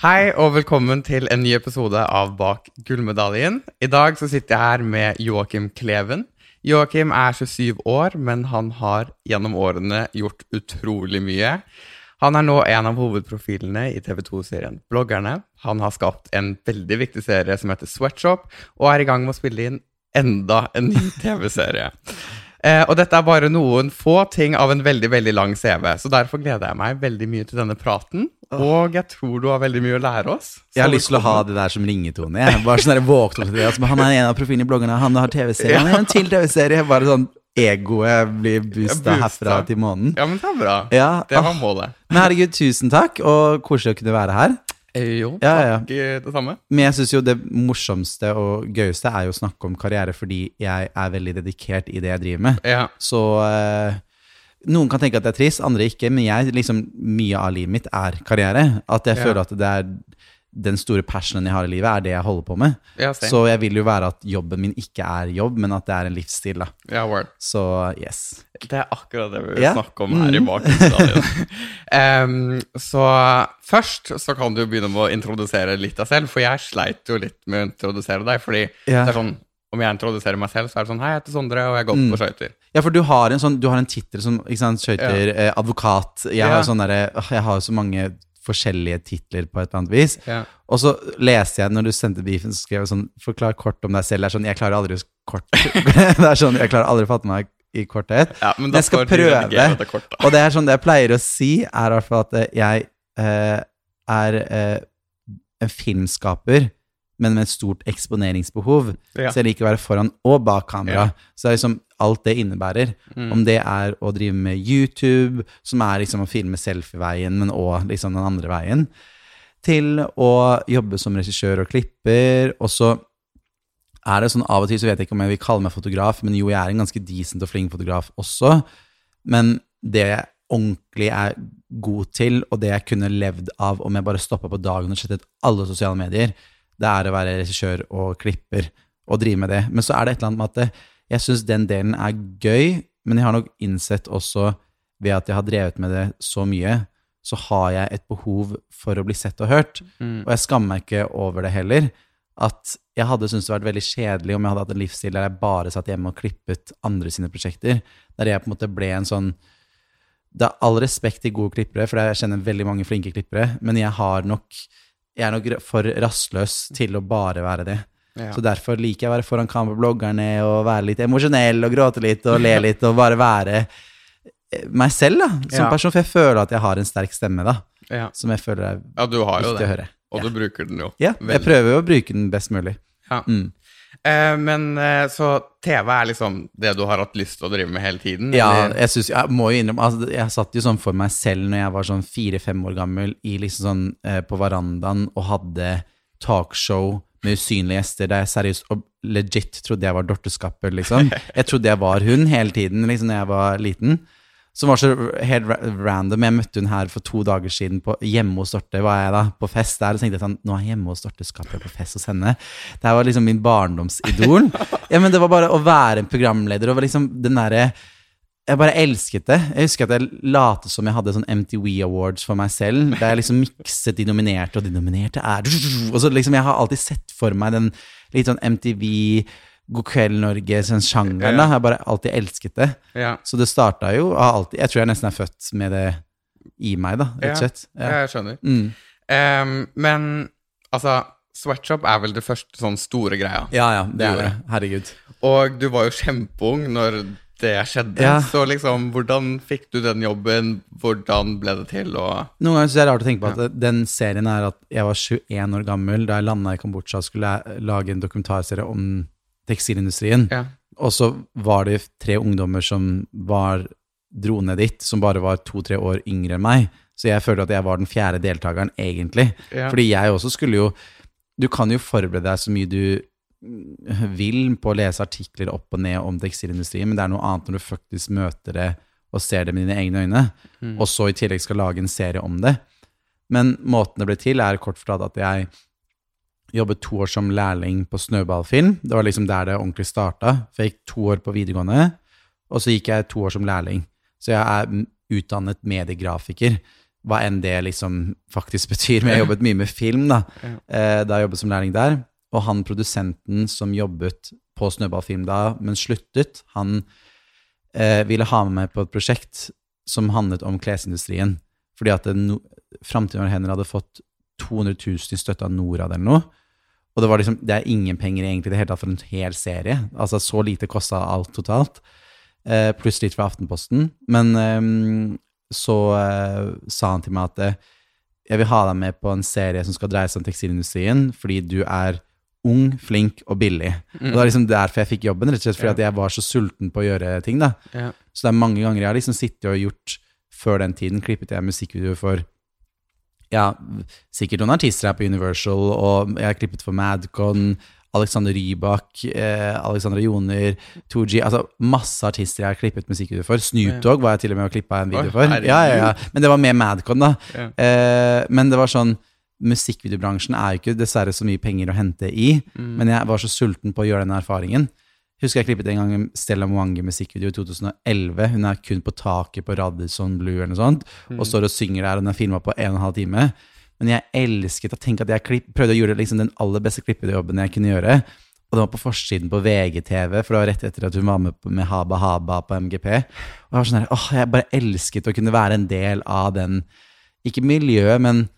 Hei og velkommen til en ny episode av Bak gullmedaljen. I dag så sitter jeg her med Joakim Kleven. Joakim er 27 år, men han har gjennom årene gjort utrolig mye. Han er nå en av hovedprofilene i TV 2-serien Bloggerne. Han har skapt en veldig viktig serie som heter Sweatshop, og er i gang med å spille inn enda en ny TV-serie. Eh, og dette er bare noen få ting av en veldig veldig lang CV, så derfor gleder jeg meg veldig mye til denne praten. Og jeg tror du har veldig mye å lære oss. Jeg har lyst til å ha det der som ringetone. Jeg bare sånn våkne opp til det. Altså, han er en av profilene i bloggerne, han har TV-serie, han har en til TV-serie. Bare sånn egoet blir boosta herfra til månen. Ja, men det er bra. Ja, Det var målet. Men herregud, tusen takk, og koselig å kunne være her. Eh, jo, Ja, ja. takk eh, det samme. Men jeg syns jo det morsomste og gøyeste er jo å snakke om karriere, fordi jeg er veldig dedikert i det jeg driver med. Ja. Så eh, noen kan tenke at det er trist, andre ikke. Men jeg, liksom, mye av livet mitt er karriere. At jeg Ja. føler at det er den store passionen jeg har i livet, er det jeg holder på med. Ja. Så jeg vil jo være at jobben min ikke er jobb, men at det er en livsstil. da. ja, word. Så yes. Det er akkurat det vi vil yeah. snakke om her i Mm. bakgrunnen. um, så først så kan du begynne med å introdusere litt deg selv, for jeg sleit jo litt med å introdusere deg. fordi yeah. det er sånn, om jeg introduserer meg selv, så er det sånn Hei, jeg heter Sondre, og jeg gått Mm. på skøyter. Ja, for du har en sånn, du har en tittel som ikke sant, skøyter, eh, advokat. Jeg har jo sånn derre åh, Jeg har jo så mange forskjellige titler på et eller annet vis. Ja. Og så leste jeg, når du sendte beefen, så skrev jeg sånn Forklar kort om deg selv. Det er sånn, Jeg klarer aldri å kort Det er sånn, Jeg klarer aldri å fatte meg i korthet. Ja, men jeg skal prøve. Det kort. Og det er sånn det jeg pleier å si, er i hvert fall at eh, jeg eh, er eh, en filmskaper, men med et stort eksponeringsbehov. Ja. Så jeg liker å være foran og bak kamera. Ja. Så det er liksom alt det innebærer. Mm. Om det er å drive med YouTube, som er liksom å filme selfie-veien, men òg liksom den andre veien, til å jobbe som regissør og klipper. Og så er det sånn av og til, så vet jeg ikke om jeg vil kalle meg fotograf, men jo, jeg er en ganske decent og flink fotograf også. Men det jeg ordentlig er god til, og det jeg kunne levd av om jeg bare stoppa på dagen og slettet alle sosiale medier, det er å være regissør og klipper og drive med det. Men så er det et eller annet med at jeg syns den delen er gøy, men jeg har nok innsett også ved at jeg har drevet med det så mye, så har jeg et behov for å bli sett og hørt. Mm. Og jeg skammer meg ikke over det heller. At jeg hadde syntes det vært veldig kjedelig om jeg hadde hatt en livsstil der jeg bare satt hjemme og klippet andre sine prosjekter. Der jeg på en måte ble en sånn Det er all respekt til gode klippere, for jeg kjenner veldig mange flinke klippere, men jeg har nok Jeg er nok for rastløs til å bare være det. Ja. Så derfor liker jeg å være foran kamera bloggerne og være litt emosjonell og gråte litt og le litt og bare være eh, meg selv, da, som Ja. person. For jeg føler at jeg har en sterk stemme, da, Ja. som jeg føler er ja, du har jo det. å høre. Og du bruker den jo. Ja, jeg prøver jo å bruke den best mulig. Ja. Mm. Eh, men eh, så TV er liksom det du har hatt lyst til å drive med hele tiden? Ja, eller? jeg, synes, jeg må jo innrømme altså, Jeg satt jo sånn for meg selv når jeg var sånn fire-fem år gammel i liksom sånn eh, på verandaen og hadde talkshow med usynlige gjester der jeg seriøst og legit trodde jeg var Dorte Skapper, liksom. Jeg trodde jeg var hun hele tiden liksom når jeg var liten. Som var så helt random. Jeg møtte hun her for to dager siden på, hjemme hos Dorte. var jeg da, På fest der. Og tenkte jeg sånn Nå er jeg hjemme hos Dorte jeg på fest hos henne. Det her var liksom min barndomsidol. ja, men det var bare å være en programleder og liksom den derre jeg bare elsket det. Jeg husker at jeg lot som jeg hadde sånn MTV Awards for meg selv. Der jeg liksom mikset de nominerte, og de nominerte er Og så liksom, Jeg har alltid sett for meg den litt sånn MTV God kveld, Norge, sånn sjangeren. da. Jeg har bare alltid elsket det. Ja. Så det starta jo av alltid Jeg tror jeg nesten er født med det i meg, da, rett og slett. Ja, Ja. jeg skjønner. Mm. Um, men altså, Sweatshop er vel det første sånn store greia. ja ja, det er det. Herregud. Og du var jo kjempeung når det skjedde. Ja. Så liksom, hvordan fikk du den jobben? Hvordan ble det til? Og Noen ganger syns jeg det er rart å tenke på at den serien er at jeg var 21 år gammel da jeg landa i Kambodsja og skulle la- lage en dokumentarserie om tekstilindustrien. ja. Og så var det tre ungdommer som var, dro ned dit, som bare var to-tre år yngre enn meg. Så jeg følte at jeg var den fjerde deltakeren, egentlig. Ja. Fordi jeg også skulle jo Du kan jo forberede deg så mye du mm, vil på å lese artikler opp og ned om tekstilindustrien, men det er noe annet når du faktisk møter det og ser det med dine egne øyne, og så i tillegg skal lage en serie om det. Men måten det ble til, er kort fortalt at jeg jobbet to år som lærling på Snøballfilm. Det var liksom der det ordentlig starta. For jeg gikk to år på videregående, og så gikk jeg to år som lærling. Så jeg er utdannet mediegrafiker, hva enn det liksom faktisk betyr. Men jeg jobbet mye med film da, eh, da jeg jobbet som lærling der. Og han produsenten som jobbet på Snøballfilm da, men sluttet, han eh, ville ha med meg på et prosjekt som handlet om klesindustrien. Fordi at no, Framtiden vår hender hadde fått 200 000 i støtte av Norad eller noe. Og det var liksom, det er ingen penger egentlig det hele tatt for en hel serie. Altså Så lite kosta alt totalt. Eh, pluss litt fra Aftenposten. Men eh, så eh, sa han til meg at eh, jeg vil ha deg med på en serie som skal dreie seg om tekstilindustrien, fordi du er ung, flink og billig. Og det var liksom derfor jeg fikk jobben, rett og slett fordi Ja. jeg var så sulten på å gjøre ting. da. Ja. Så det er mange ganger jeg har liksom sittet og gjort Før den tiden klippet jeg musikkvideoer for ja, sikkert noen artister her på Universal, og jeg har klippet for Madcon, Alexander Rybak, eh, Alexandra Joner, 2G Altså masse artister jeg har klippet musikkvideo for. Snoop Dogg var jeg til og med og klippa en video for. Ja, ja, ja. Men det var med Madcon, da. Eh, men det var sånn Musikkvideobransjen er jo ikke dessverre så mye penger å hente i, Mm. men jeg var så sulten på å gjøre den erfaringen. Husker jeg klippet en gang en Stella Mwangi musikkvideo i 2011. Hun er kun på taket på Radisson Blue eller noe sånt, og står og synger der, og den er filma på en og en halv time. Men jeg elsket å tenke at jeg klipp, prøvde å gjøre liksom den aller beste klippejobben jeg kunne gjøre. Og det var på forsiden på VGTV, for det var rett etter at hun var med på- med Haba Haba på MGP. Og jeg var sånn der, åh, jeg bare elsket å kunne være en del av den, ikke miljøet, men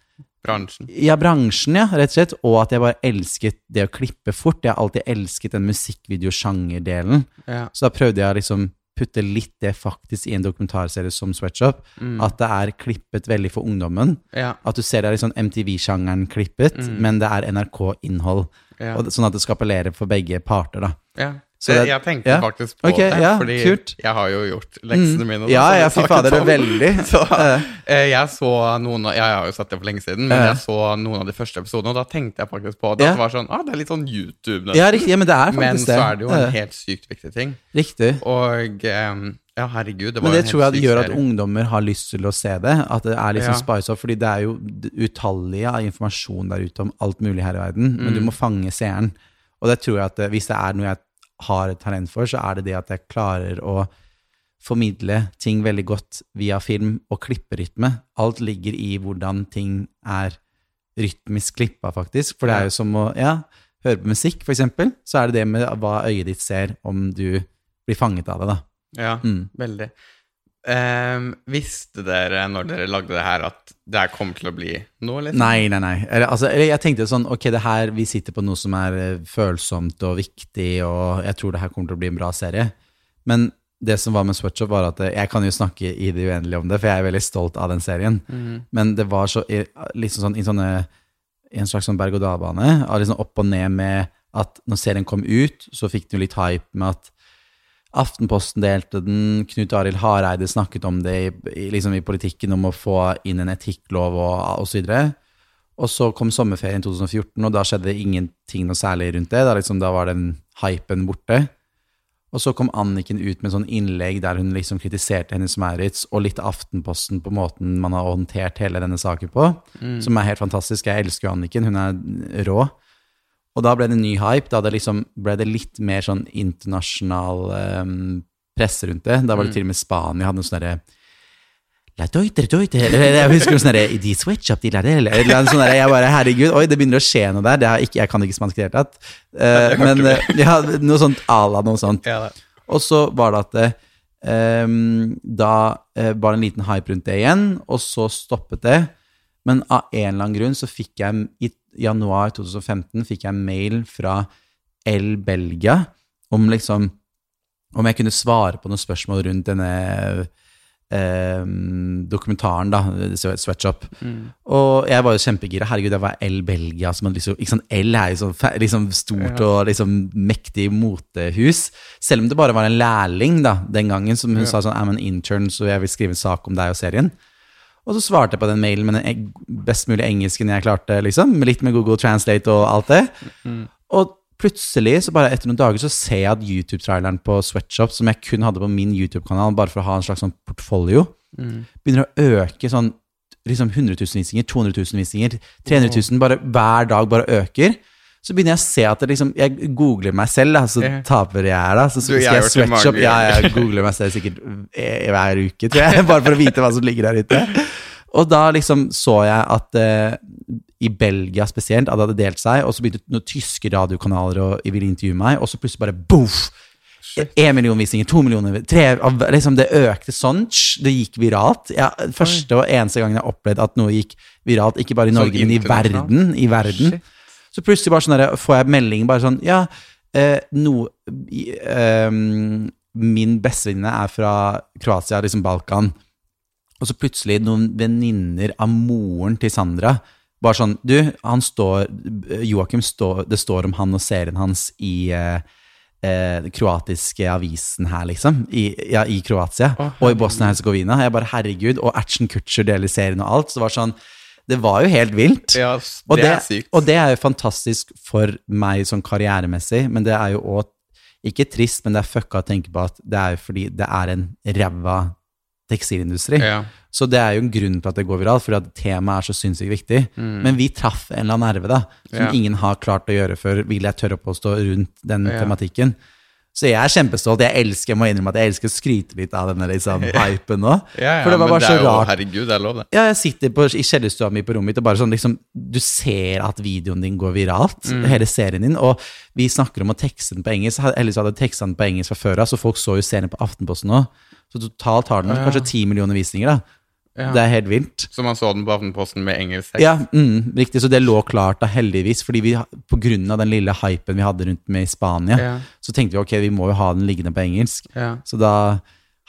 Bransjen. ja, bransjen, ja, rett og slett. Og at jeg bare elsket det å klippe fort. Jeg har alltid elsket den musikkvideosjangerdelen. Ja. Så da prøvde jeg å liksom putte litt det faktisk i en dokumentarserie som Sweatshop. At det er klippet veldig for ungdommen. Ja. At du ser det er liksom sånn MTV-sjangeren klippet, men det er NRK-innhold. Ja. Sånn at det skal appellere for begge parter, da. Så det- jeg tenkte ja. faktisk på okay, det, ja, fordi kult. jeg har jo gjort leksene mine. Mm. Ja, jeg ja, fy fader, veldig. Så, Eh. jeg så noen av, Jeg har jo sett det for lenge siden, men jeg så noen av de første episodene, og da tenkte jeg faktisk på det. Ja. At det var sånn, ah, det er litt sånn YouTube, nesten. Ja, riktig, ja, men det er faktisk men det. så er det jo en helt sykt viktig ting. Riktig. Og Um, ja, herregud, det var Men det tror jeg det gjør at ungdommer har lyst til å se det. At det er liksom Ja. spice off fordi det er jo utallige av informasjon der ute om alt mulig her i verden. Men du Mm. må fange seeren. Og det tror jeg at eh, hvis det er noe jeg har et talent for, så er det det at jeg klarer å formidle ting veldig godt via film og klipperytme. Alt ligger i hvordan ting er rytmisk klippa, faktisk. For det er jo som å ja, høre på musikk, for eksempel. Så er det det med hva øyet ditt ser, om du blir fanget av det, da. Ja, Mm. veldig. Ehm, visste dere når dere lagde det her, at det her kommer til å bli noe? Liksom? Nei, nei, nei. Eller, altså, jeg tenkte sånn, ok, det her, vi sitter på noe som er eh, følsomt og viktig, og jeg tror det her kommer til å bli en bra serie. Men det som var med Sweatshop, var at eh, jeg kan jo snakke i det uendelige om det, for jeg er veldig stolt av den serien. Men det var så, liksom sånn, i sånne, i en slags sånn berg-og-dal-bane, liksom opp og ned med at når serien kom ut, så fikk den jo litt hype med at Aftenposten delte den, Knut Arild Hareide snakket om det i, i, liksom i politikken, om å få inn en etikklov og, og så videre. Og så kom sommerferien 2014, og da skjedde ingenting noe særlig rundt det. Da, liksom, da var den hypen borte. Og så kom Anniken ut med sånn innlegg der hun liksom kritiserte Hennes Maurits, og litt Aftenposten på måten man har håndtert hele denne saken på, mm. som er helt fantastisk. Jeg elsker jo Anniken, hun er rå. Og da ble det ny hype. Da det liksom, ble det litt mer sånn internasjonal um, presse rundt det. Da var det mm. til og med Spania hadde noe sånn derre La doiter, doiter. Jeg husker sånn derre De switch up, de la det eller sånn Jeg bare Herregud, oi, det begynner å skje noe der. Ikke, jeg kan ikke spansk i det hele tatt. Uh, men uh, ja, noe sånt à la noe sånt. Ja, og så var det at um, da uh, var det en liten hype rundt det igjen, og så stoppet det. Men av en eller annen grunn så fikk jeg i januar 2015 fikk jeg mail fra El Belgia om liksom om jeg kunne svare på noen spørsmål rundt denne eh, dokumentaren, da, Sweatshop. Mm. Og jeg var jo kjempegira. Herregud, det var El Belgia. Som liksom, ikke sant, El er jo sånn liksom stort ja. og liksom mektig motehus. Selv om det bare var en lærling da, den gangen, som hun ja. sa sånn I'm an intern, så jeg vil skrive en sak om deg og serien. Og så svarte jeg på den mailen med den best mulige engelsken jeg klarte, liksom. Litt med Google Translate og alt det. Mm. Og plutselig, så bare etter noen dager, så ser jeg at YouTube-traileren på Sweatshop, som jeg kun hadde på min YouTube-kanal, bare for å ha en slags sånn portfolio, mm. begynner å øke sånn liksom 100 000 visninger, 200 000 visninger, 300 000, bare hver dag bare øker så begynner jeg å se at det liksom, jeg googler meg selv, da, så taper jeg her, da. Så skal jeg, jeg sweatshop Ja, jeg googler meg selv sikkert hver uke, tror jeg, bare for å vite hva som ligger der ute. Og da liksom så jeg at uh, i Belgia spesielt at det hadde delt seg, og så begynte noen tyske radiokanaler å ville intervjue meg, og så plutselig bare boff! Én million visninger, to millioner tre, liksom Det økte sånn. Det gikk viralt. Ja, første og eneste gangen jeg opplevde at noe gikk viralt, ikke bare i Norge, men i verden. I verden. Shit. Så plutselig bare sånn der, får jeg melding bare sånn Ja, eh, no, eh, Min bestevenninne er fra Kroatia, liksom Balkan. Og så plutselig noen venninner av moren til Sandra bare sånn Du, han står Joakim står Det står om han og serien hans i eh, eh, kroatiske avisen her, liksom. I, ja, i Kroatia. Oh, og i Bosnia-Hercegovina. Jeg bare, herregud. Og Action Kutcher deler serien og alt. Så det var sånn det var jo helt vilt. Ja, det, og det er sykt. Og det er jo fantastisk for meg sånn karrieremessig, men det er jo òg ikke trist, men det er fucka å tenke på at det er jo fordi det er en ræva tekstilindustri. Ja. Så det er jo en grunn til at det går viralt, fordi at temaet er så sinnssykt viktig. Mm. Men vi traff en eller annen nerve da, som ja. ingen har klart å gjøre før, vil jeg tørre å påstå, rundt den tematikken. Så jeg er kjempestolt. Jeg elsker jeg må innrømme at jeg elsker å skryte litt av denne liksom, hypen nå. Ja, ja, For det var bare det så jo, rart. Herregud, det er lov, det. Ja, jeg sitter på, i kjellerstua mi på rommet mitt og bare sånn liksom Du ser at videoen din går viralt, mm. hele serien din, og vi snakker om å tekste den på engelsk. Ellers hadde jeg teksta den på engelsk fra før av, så folk så jo serien på Aftenposten nå. Så totalt har den kanskje ti millioner visninger, da. Ja. Det er helt vilt. Så man så den på Aftenposten med engelsk tekst? Ja, mm, riktig. Så det lå klart da, heldigvis. fordi vi, på grunn av den lille hypen vi hadde rundt med i Spania, ja. så tenkte vi ok, vi må jo ha den liggende på engelsk. Ja. Så da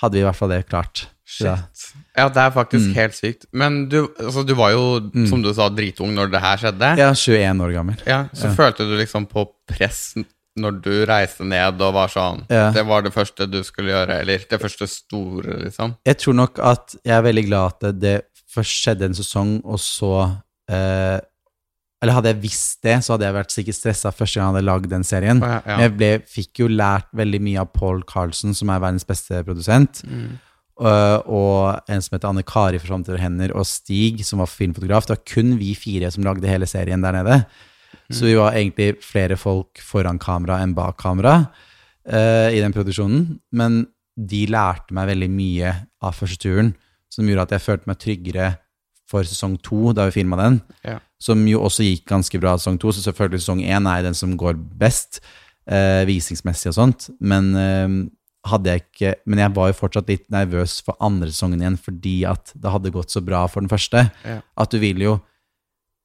hadde vi i hvert fall det klart. Shit. Ja, det er faktisk mm. helt sykt. Men du, altså, du var jo, mm. som du sa, dritung når det her skjedde. Ja, 21 år gammel. Ja, Så følte du liksom på press når du reiste ned og var sånn ja. Det var det første du skulle gjøre, eller det første store, liksom? Jeg tror nok at jeg er veldig glad at det først skjedde en sesong, og så eh, Eller hadde jeg visst det, så hadde jeg vært sikkert stressa første gang jeg hadde lagd den serien. Ja, ja. Men jeg ble, fikk jo lært veldig mye av Paul Carlsen, som er verdens beste produsent. Mm. Uh, og en som heter Anne Kari for Samtidige hender, og Stig, som var filmfotograf. Det var kun vi fire som lagde hele serien der nede. Så vi var egentlig flere folk foran kamera enn bak kamera uh, i den produksjonen. Men de lærte meg veldig mye av første turen, som gjorde at jeg følte meg tryggere for sesong to, da vi filma den. Ja. Som jo også gikk ganske bra sesong to, så selvfølgelig sesong én er den som går best, uh, visningsmessig og sånt. Men uh, hadde jeg ikke Men jeg var jo fortsatt litt nervøs for andre sesongen igjen fordi at det hadde gått så bra for den første. Ja. At du vil jo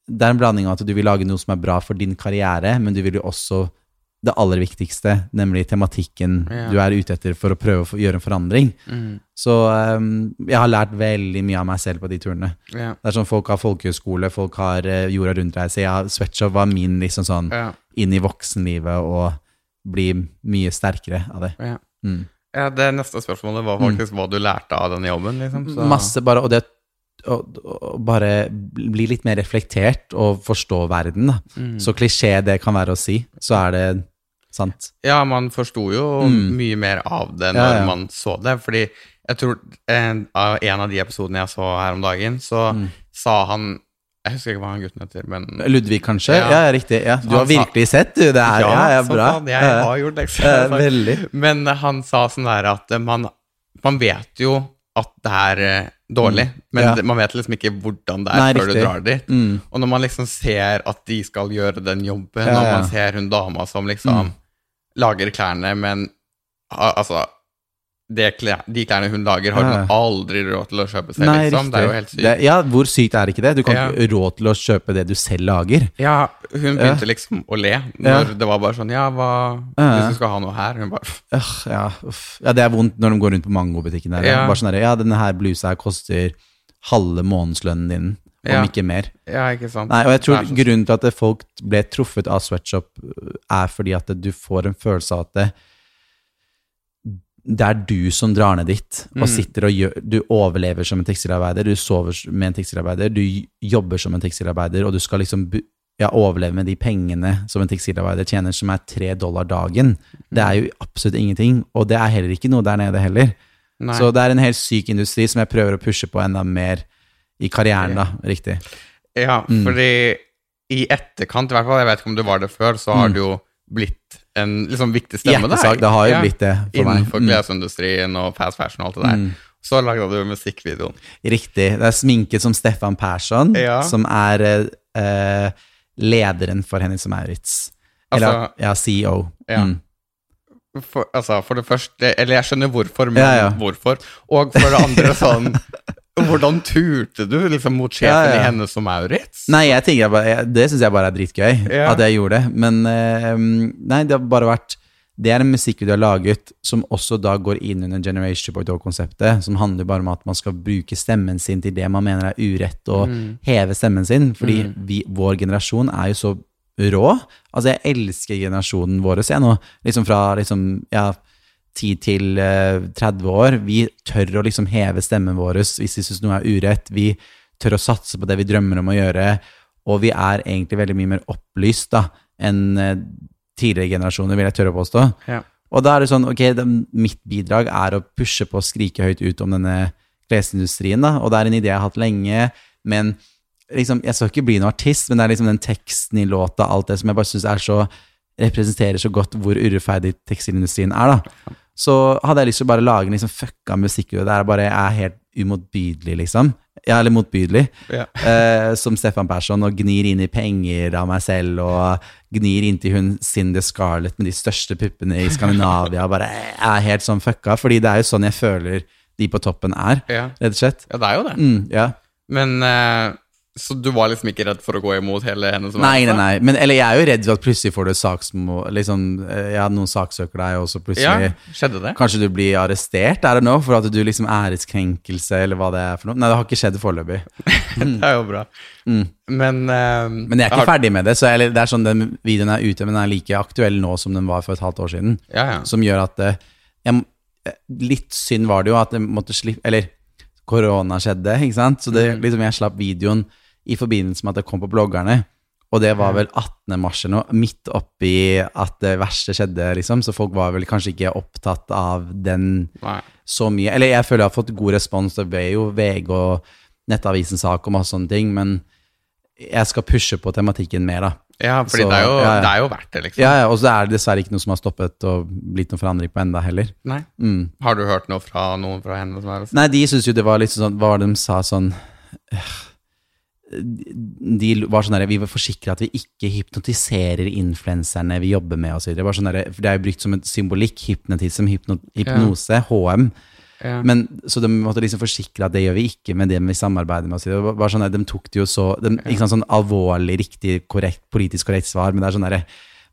det er en blanding av at du vil lage noe som er bra for din karriere, men du vil jo også det aller viktigste, nemlig tematikken ja. du er ute etter for å prøve å gjøre en forandring. Mm. Så um, jeg har lært veldig mye av meg selv på de turene. Ja. Det er sånn Folk har folkehøyskole, folk har uh, jorda rundt-reise. Ja, Sweatshop var min liksom sånn ja. inn i voksenlivet og bli mye sterkere av det. Ja. Mm. Ja, Det neste spørsmålet var faktisk hva du lærte av denne jobben. liksom. Så. Masse bare, og det å å bare bli litt mer reflektert og forstå verden, da. Så klisjé det kan være å si, så er det sant. Ja, man forsto jo Mm. mye mer av det når ja. man så det. Fordi jeg tror en av, en av de episodene jeg så her om dagen, så Mm. sa han Jeg husker ikke hva han gutten heter, men Ludvig, kanskje? Ja. Ja, ja riktig. Ja. Du Han har sa- virkelig sett, du. Det her ja, ja, bra. Sånn, Jeg har gjort lekser. veldig. Men han sa sånn der at man, man vet jo at det er eh, dårlig, men Ja. man vet liksom ikke hvordan det er Nei, før du drar dit. Mm. Og når man liksom ser at de skal gjøre den jobben, Ja, og man ser hun dama som liksom lager klærne, men altså klær, De klærne hun lager, har hun aldri råd til å kjøpe selv, Nei, liksom. Det er jo helt sykt. Det- ja, hvor sykt er ikke det? Du kan Ja. ikke råd til å kjøpe det du selv lager. Ja, hun begynte liksom å le når Ja. det var bare sånn Ja, hva Ja. Hvis du skal ha noe her Hun bare Øh, ja, ja, det er vondt når de går rundt på mangobutikken der. Ja. Bare sånn der, ja, denne her blusa her koster halve månedslønnen din, om Ja. ikke mer. Ja, ikke sant. Nei, og jeg tror grunnen til at folk ble truffet av sweatshop, øh, er fordi at du får en følelse av at det, det er du som drar ned dit, og Mm. sitter og gjør Du overlever som en tekstilarbeider, du sover med en tekstilarbeider, du jobber som en tekstilarbeider, og du skal liksom ja, overleve med de pengene som en tekstilarbeider tjener, som er tre dollar dagen. Det er jo absolutt ingenting, og det er heller ikke noe der nede heller. Nei. Så det er en helt syk industri som jeg prøver å pushe på enda mer i karrieren, da. Riktig. Ja, Mm. fordi i etterkant, i hvert fall, jeg vet ikke om du var det før, så har Mm. du jo blitt en liksom viktig stemme Hjertesak. Det har jo blitt det for meg. Innenfor Mm. klesindustrien og fast fashion og alt det der. Mm. Så lagde du musikkvideoen. Riktig. Det er sminket som Stefan Persson, Ja. som er eh, lederen for Hennes og Maurits. Eller, Altså- ja, CEO. Ja. Mm. For, altså, for det første Eller jeg skjønner hvorfor, men ja. hvorfor. Og for det andre sånn Hvordan turte du liksom mot sjefen Ja, i Hennes og Maurits? Nei, jeg tenker bare, jeg, det syns jeg bare er dritgøy, at jeg gjorde det. Men eh, nei, det har bare vært Det er en musikkvideo jeg har laget som også da går inn under Generation 2.0-konseptet, som handler bare om at man skal bruke stemmen sin til det man mener er urett, og Mm. heve stemmen sin. Fordi vi, vår generasjon er jo så rå. Altså, jeg elsker generasjonen vår, jeg nå. Liksom fra liksom, ja, 10 til eh, 30 år. Vi tør å liksom heve stemmen vår hvis vi syns noe er urett. Vi tør å satse på det vi drømmer om å gjøre. Og vi er egentlig veldig mye mer opplyst da, enn eh, tidligere generasjoner, vil jeg tørre å påstå. Ja. Og da er det sånn, ok, mitt bidrag er å pushe på og skrike høyt ut om denne klesindustrien, da, og det er en idé jeg har hatt lenge, men liksom, jeg skal ikke bli noen artist, men det er liksom den teksten i låta, alt det som jeg bare synes er så, representerer så godt hvor urettferdig tekstilindustrien er, da. Så hadde jeg lyst til å bare lage en liksom fucka musikkvideo der jeg bare er helt umotbydelig, liksom. Ja, eller motbydelig. Ja. Eh, som Stefan Persson, og gnir inn i penger av meg selv, og gnir inntil hun Cindy Scarlett med de største puppene i Skandinavia, bare er helt sånn fucka, fordi det er jo sånn jeg føler de på toppen er, Ja. rett og slett. ja, det er jo det. Mm, ja. Men eh, Så du var liksom ikke redd for å gå imot hele henne? som Nei, nei, nei. Men, eller jeg er jo redd for at plutselig får du saksmål liksom, jeg hadde noen saksøker deg, og så plutselig Ja, skjedde det? Kanskje du blir arrestert, er det nå, for at du liksom æreskrenkelse, eller hva det er for noe? Nei, det har ikke skjedd foreløpig. Det er jo bra. Men eh, Mm. Men jeg er ikke har- ferdig med det, så jeg, det er sånn den videoen er ute, men den er like aktuell nå som den var for et halvt år siden. Ja, ja. Som gjør at det, jeg, Litt synd var det jo at jeg måtte slippe Eller korona skjedde, ikke sant? Så det, liksom jeg slapp videoen i forbindelse med at det kom på bloggerne. Og det var vel 18. mars eller noe, midt oppi at det verste skjedde, liksom. Så folk var vel kanskje ikke opptatt av den Nei. så mye. Eller jeg føler jeg har fått god respons. Det ble jo VG og Nettavisens sak og masse sånne ting, men jeg skal pushe på tematikken mer, da. Ja, Så, det, er jo, ja, ja. det er jo verdt det, liksom. Ja, ja, og så er det dessverre ikke noe som har stoppet og blitt noen forandring på enda heller. Nei. Mm. Har du hørt noe fra noen fra henne som er Nei, de syns jo det var litt sånn Hva var det de sa sånn øh, De var sånn der Vi vil forsikre at vi ikke hypnotiserer influenserne vi jobber med, og så videre. Sånn der, det er jo brukt som et symbolikk. Hypnotism, hypno, hypnose, HM. ja. Men, så de måtte liksom forsikre at det gjør vi ikke med det vi samarbeider med. Og så videre. Det var sånn der, de tok det jo så de, Ikke sant, sånn alvorlig, riktig, korrekt, politisk korrekt svar, men det er sånn derre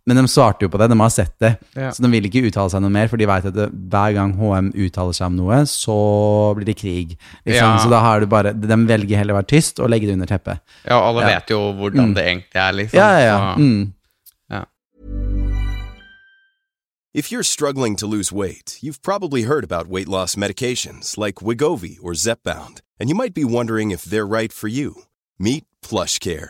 men de svarte jo på det, de har sett det. Ja. Så de vil ikke uttale seg noe mer, for de vet at det, hver gang HM uttaler seg om noe, så blir det krig. Liksom. Ja. Så da har du bare De velger heller å være tyst og legge det under teppet. ja, alle Ja. vet jo hvordan Mm. det egentlig er, liksom. Ja, ja, ja. Mm. If you're struggling to lose weight, you've probably heard about weight loss medications like Wigovi or Zepbound, and you might be wondering if they're right for you. Meet PlushCare,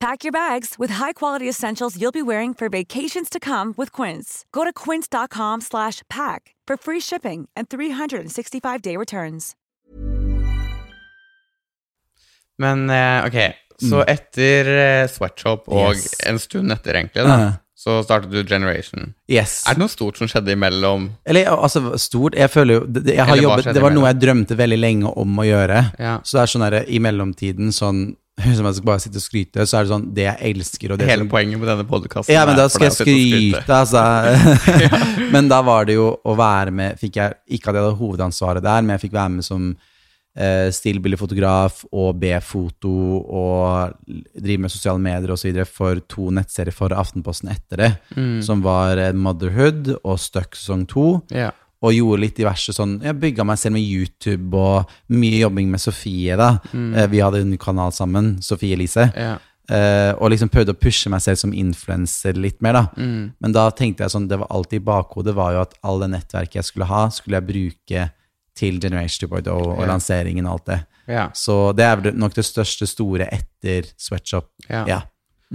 Pack your bags with high-quality essentials you'll be wearing for vacations to come with Quince. Go to quince.com slash pack for free shipping and 365-day returns. Men eh, ok, så etter eh, Sweatshop og Yes. en stund etter, egentlig, da, uh. så startet du Generation. Yes. Er det noe stort som skjedde imellom? Eller altså, stort Jeg føler jo jeg har jobbet, det var noe jeg drømte veldig lenge om å gjøre. Ja. Så det er sånn der, i mellomtiden sånn Som jeg skal bare sitte og skryte, så er det sånn Det jeg elsker, og det Hele som poenget med denne podkasten Ja, men da skal jeg skryte, altså. men da var det jo å være med fikk jeg, Ikke at jeg hadde hovedansvaret der, men jeg fikk være med som eh, stillbildefotograf og B-foto og drive med sosiale medier osv. for to nettserier for Aftenposten etter det, som var eh, Motherhood og Stuck sesong to. Ja. Og gjorde litt diverse sånn Jeg bygga meg selv med YouTube og mye jobbing med Sofie, da. Mm. vi hadde en kanal sammen, Sofie Elise. Ja. Eh, og liksom prøvde å pushe meg selv som influenser litt mer, da. Men da tenkte jeg sånn, det var alltid i bakhodet, var jo at all det nettverket jeg skulle ha, skulle jeg bruke til Generation 2.0 og Ja. lanseringen og alt det. ja. Så det er nok det største store etter Sweatshop. Ja. Ja.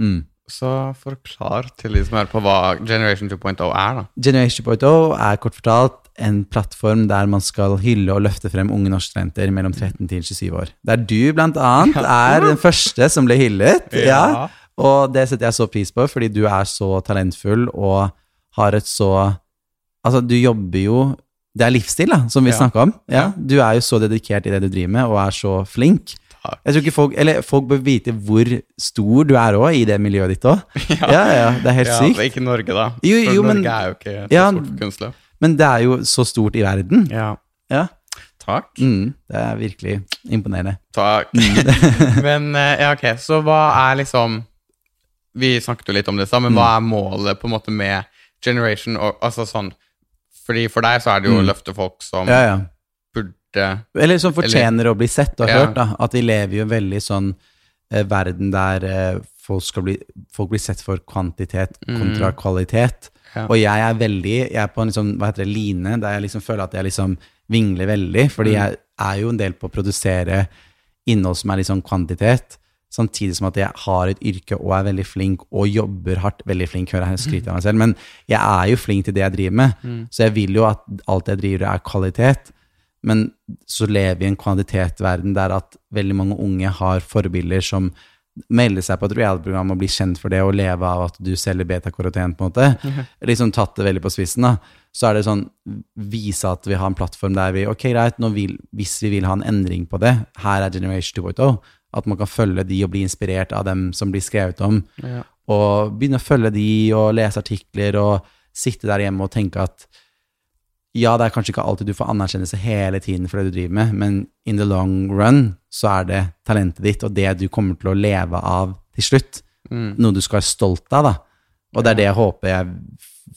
Mm. Så forklar til de som hører på hva Generation 2.0 er, da. Generation 2.0 er kort fortalt en plattform der man skal hylle og løfte frem unge norsktalenter mellom 13 til 27 år. Der du blant annet er den første som ble hyllet. Ja. Ja. Og det setter jeg så pris på, fordi du er så talentfull og har et så Altså, du jobber jo Det er livsstil, da, som vi Ja. snakka om. Ja. Ja. Du er jo så dedikert i det du driver med, og er så flink. Jeg tror ikke folk Eller folk bør vite hvor stor du er òg, i det miljøet ditt òg. Ja. ja, ja, det er helt Ja, sykt. Ikke Norge, da. Jo, For jo, Norge men- er jo ikke så Ja, stort for kunstløp. Men det er jo så stort i verden. Ja. Ja. Takk. Mm, det er virkelig imponerende. Takk. men eh, ja, ok, så hva er liksom Vi snakket jo litt om det, men hva Mm. er målet på en måte med Generation? Og, altså sånn Fordi For deg så er det jo å løfte folk som Mm. Ja, ja. burde Eller som fortjener å bli sett og Ja. hørt. da. At vi lever jo veldig sånn eh, verden der eh, folk, skal bli, folk blir sett for kvantitet kontra kvalitet. Ja. Og jeg er veldig Jeg er på en liksom, hva heter det, line der jeg liksom føler at jeg liksom vingler veldig. Fordi jeg er jo en del på å produsere innhold som er sånn kvantitet. Samtidig som at jeg har et yrke og er veldig flink og jobber hardt. Veldig flink, hører jeg skryter av meg selv. Men jeg er jo flink til det jeg driver med. Så jeg vil jo at alt jeg driver er kvalitet. Men så lever vi i en kvantitetsverden der at veldig mange unge har forbilder som melder seg på et reality-program og bli kjent for det og leve av at du selger beta-karoten, på en måte. Liksom tatt det veldig på spissen, da. Så er det sånn vise at vi har en plattform der vi Ok, greit, vil, hvis vi vil ha en endring på det, her er Generation 2.0. At man kan følge de og bli inspirert av dem som blir skrevet om. Ja. Og begynne å følge de og lese artikler og sitte der hjemme og tenke at ja, det er kanskje ikke alltid du får anerkjennelse hele tiden for det du driver med, men in the long run så er det talentet ditt og det du kommer til å leve av til slutt. Noe du skal være stolt av, da. Og det er det jeg håper jeg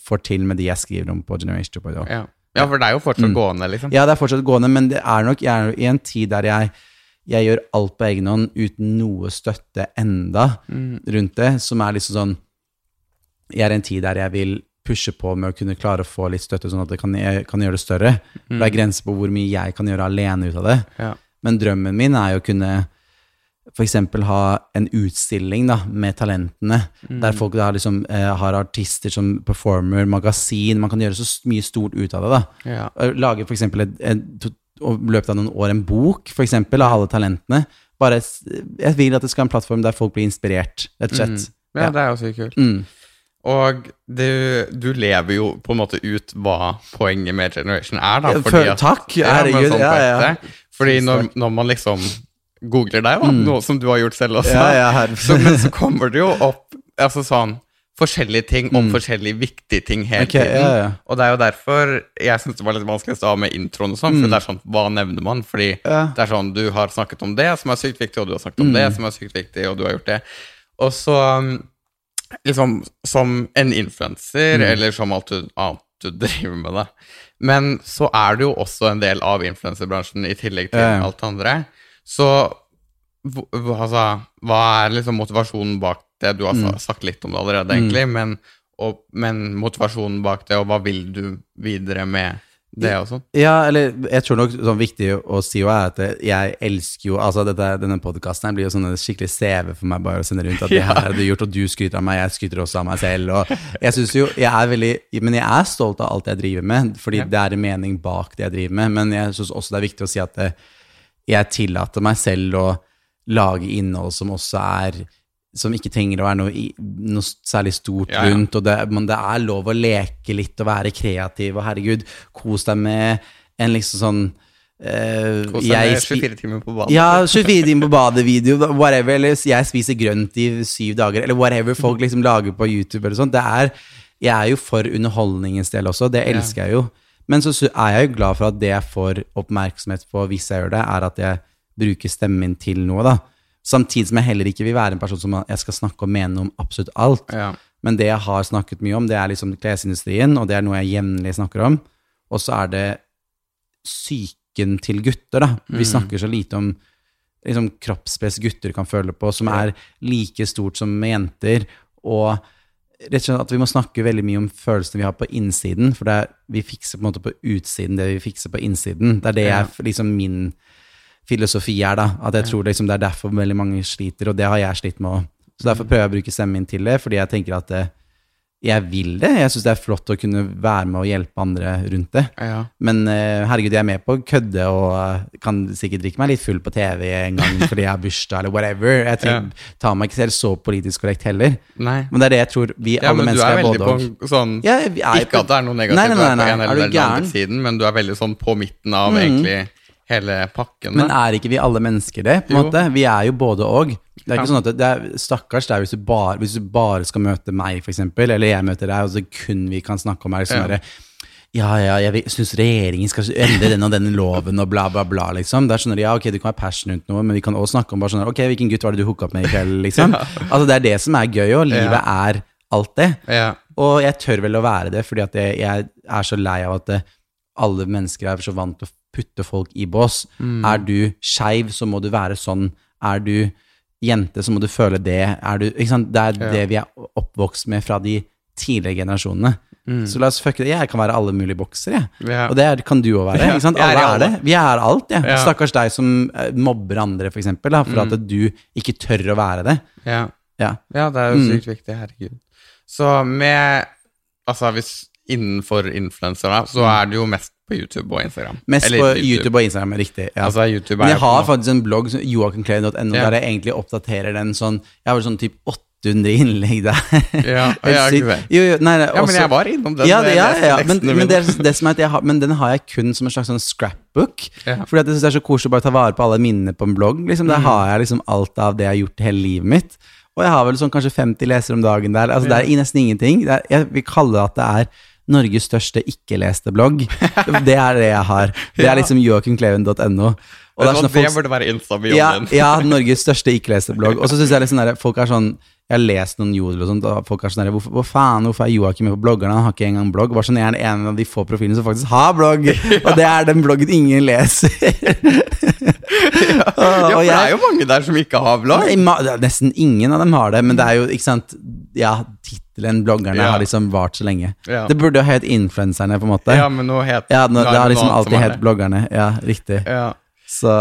får til med de jeg skriver om på Generation 2. Ja. ja, for det er jo fortsatt gående, liksom. Ja, det er fortsatt gående, men det er nok jeg er i en tid der jeg jeg gjør alt på egen hånd uten noe støtte enda rundt det, som er liksom sånn Jeg er i en tid der jeg vil pushe på med å kunne klare å få litt støtte, sånn at jeg kan, jeg kan gjøre det større. Mm. Det er grenser på hvor mye jeg kan gjøre alene ut av det. Ja. Men drømmen min er jo å kunne f.eks. ha en utstilling da, med talentene, der folk da liksom, eh, har artister som performer, magasin Man kan gjøre så mye stort ut av det. da. Ja. Lage f.eks. i løpet av noen år en bok for eksempel, av alle talentene. Bare, jeg vil at det skal være en plattform der folk blir inspirert, rett og slett. ja, det er jo sykt kult. Mm. Og du, du lever jo på en måte ut hva poenget med Generation er, da. Fordi at- takk, Ja, herregud, sånn ja, ja. Fordi når, når man liksom googler deg, da, noe som du har gjort selv også, Ja, ja, så, men så kommer det jo opp altså sånn forskjellige ting om forskjellige viktige ting hele okay, tiden. ja, ja. Og det er jo derfor jeg syns det var litt vanskelig å stå med introen og sånn, for det er sånn, hva nevner man? Fordi Mm. Ja. Mm. det er sånn, du har snakket om det som er sykt viktig, og du har snakket om det som er sykt viktig, og du har gjort det. Og så um, liksom som en influenser, Mm. eller som alt du, annet du driver med, da. Men så er du jo også en del av influenserbransjen i tillegg til Ja, alt det andre. Så altså, hva er liksom motivasjonen bak det? Du har Mm. sagt litt om det allerede, egentlig, men, og, men motivasjonen bak det, og hva vil du videre med det og sånn? Ja, eller jeg tror nok sånn viktig å si jo er at jeg elsker jo Altså dette, denne podkasten blir jo sånn en skikkelig CV for meg bare å sende rundt at det her har du gjort, og du skryter av meg, jeg skryter også av meg selv. Og jeg synes jo Jeg er veldig Men jeg er stolt av alt jeg driver med, fordi det er en mening bak det jeg driver med. Men jeg syns også det er viktig å si at jeg tillater meg selv å lage innhold som også er som ikke trenger å være noe, noe særlig stort Ja, ja. rundt. Og det, men det er lov å leke litt og være kreativ. Og herregud, kos deg med en liksom sånn Uh, Kos deg med 24 timer på badet. ja, 24 timer på badet-video, whatever, eller jeg spiser grønt i syv dager, eller whatever folk liksom lager på YouTube eller sånt. Det er, jeg er jo for underholdningens del også, det elsker jeg jo. Men så er jeg jo glad for at det jeg får oppmerksomhet på hvis jeg gjør det, er at jeg bruker stemmen min til noe, da. Samtidig som jeg heller ikke vil være en person som jeg skal snakke og mene om absolutt alt. Ja. Men det jeg har snakket mye om, det er liksom klesindustrien, og det er noe jeg jevnlig snakker om. Og så er det psyken til gutter, da. Vi snakker så lite om liksom, kroppspress gutter kan føle på, som er like stort som med jenter. Og rett og slett at vi må snakke veldig mye om følelsene vi har på innsiden, for det er, vi fikser på en måte på utsiden det vi fikser på innsiden. Det er det jeg, liksom min filosofi er, da. At jeg tror liksom det er derfor veldig mange sliter, og det har jeg slitt med òg. Så derfor prøver jeg å bruke stemmen min til det, fordi jeg tenker at det, jeg vil det. Jeg syns det er flott å kunne være med og hjelpe andre rundt det. Ja. Men uh, herregud, jeg er med på å kødde og uh, kan sikkert drikke meg litt full på TV en gang fordi jeg har bursdag, eller whatever. Jeg ja. tar meg ikke selv så politisk korrekt heller. Nei. Men det er det jeg tror vi Ja, alle men du mennesker er er både på og. sånn Ja, er Ikke på- at det er noe negativt Nei, nei, nei, på nei. en Er eller den andre siden, men du er veldig sånn på midten av egentlig hele pakken. Men er ikke vi alle mennesker det? på en Jo. måte? Vi er jo både og. Det er ikke Ja. sånn at det, det er, Stakkars deg hvis du bare, hvis du bare skal møte meg, eksempel, eller jeg møter deg, og så kun vi kan snakke om er sånn Ja. ja, ja, jeg syns regjeringen skal endre den og den loven og bla, bla, bla, liksom. Det er sånn at, ja, ok, du kan være passion rundt noe, men vi kan også snakke om bare sånn, ok, hvilken gutt var det du hooka opp med i kveld, liksom. Altså, det er det som er gøy, og livet er alt det. Ja. Og jeg tør vel å være det, fordi at jeg, jeg er så lei av at det, alle mennesker er så vant til å putte folk i bås. Er du skeiv, så må du være sånn. Er du jente, så må du føle det. Er du, ikke sant? Det er Ja. det vi er oppvokst med fra de tidligere generasjonene. Så la oss fucke det. Jeg kan være alle mulige boksere, jeg. Ja. Og det er, kan du òg være. Ikke sant? Alle er det. Vi er alt, ja. Ja. Stakkars deg som eh, mobber andre, for eksempel, da, for at du ikke tør å være det. Ja. Ja. ja, det er jo Mm. sykt viktig, herregud. Så med Altså, hvis innenfor influensere, så er det jo mest på YouTube og Instagram. Mm. Mest Eller på YouTube og Instagram, riktig. Ja. Altså, YouTube jeg har på faktisk en blogg, joakinklein.no, Ja. der jeg egentlig oppdaterer den sånn Jeg har vel sånn typ 800 innlegg der. Ja. Jo, jo, nei, nei, Ja, men jeg var innom den. ja, det, ja, ja, men, men, det, det har, men den har jeg kun som en slags sånn scrapbook. Fordi at jeg syns det er så koselig å bare ta vare på alle minnene på en blogg. Liksom, Mm. Der har jeg liksom alt av det jeg har gjort hele livet mitt. Og jeg har vel sånn kanskje 50 lesere om dagen der. Altså, Det er nesten ingenting. Er, jeg vil kalle det at det er Norges største ikke-leste blogg. Det er det jeg har. Det er liksom joakimkleven.no. Det sånn det burde være Insta-bioen ja, ja, Norges største ikke-leste blogg. Og så synes jeg liksom der, folk er sånn Jeg har lest noen jodel og sånt, og folk er sånn der, hvorfor, hvor faen, hvorfor er Joakim med på bloggerne? Han har ikke engang blogg. Bare sånn, Jeg er en av de få profilene som faktisk har blogg, og det er den bloggen ingen leser. Ja, for og det er jo mange der som ikke har blogg. Nei, Nesten ingen av dem har det, men det er jo, ikke sant Ja, tittelen 'bloggerne' Ja. har liksom vart så lenge. Ja. Det burde jo hett 'influenserne', på en måte. Ja, men nå het Ja, nå, det har liksom alltid hett 'bloggerne'. Ja, riktig. Ja. Så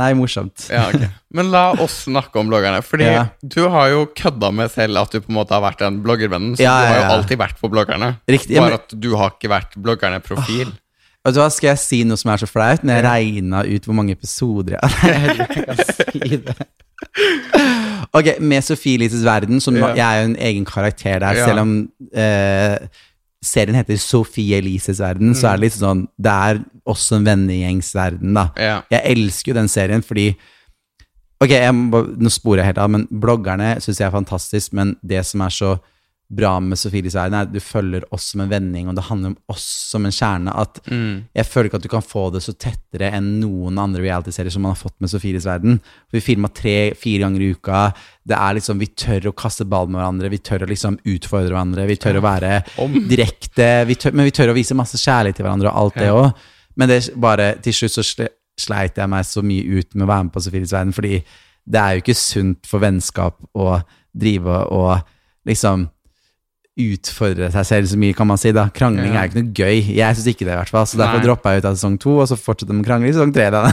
Nei, morsomt. Ja, okay. Men la oss snakke om bloggerne. Fordi Ja. du har jo kødda med selv at du på en måte har vært en bloggervenn. Så Ja, du har jo alltid vært på bloggerne. Riktig, Bare men- at du har ikke vært bloggerne-profil. Vet du hva, Skal jeg si noe som er så flaut? Når jeg regna ut hvor mange episoder jeg ikke jeg si det. Ok, Med Sofie Elises verden, som jeg er jo en egen karakter der, selv om eh, serien heter Sofie Elises verden, så er det litt sånn Det er også en vennegjengsverden, da. Ja. Jeg elsker jo den serien fordi Ok, må, nå sporer jeg helt av, men bloggerne syns jeg er fantastisk. Men det som er så bra med Sofie Elises verden, er du følger oss som en vending, og det handler om oss som en kjerne. At jeg føler ikke at du kan få det så tettere enn noen andre realityserier som man har fått med Sofie Elises verden. Vi filma tre-fire ganger i uka. Det er liksom, Vi tør å kaste ball med hverandre, vi tør å liksom utfordre hverandre, vi tør å være direkte, vi tør, men vi tør å vise masse kjærlighet til hverandre og alt det òg. Men det bare, til slutt så sle, sleit jeg meg så mye ut med å være med på Sofies verden, fordi det er jo ikke sunt for vennskap å drive og liksom utfordre seg selv så mye, kan man si. da. Krangling Ja. er ikke noe gøy. Jeg syns ikke det, i hvert fall. Så derfor Nei. droppa jeg ut av sesong to, og så fortsetter de med krangling i sesong tre. Da.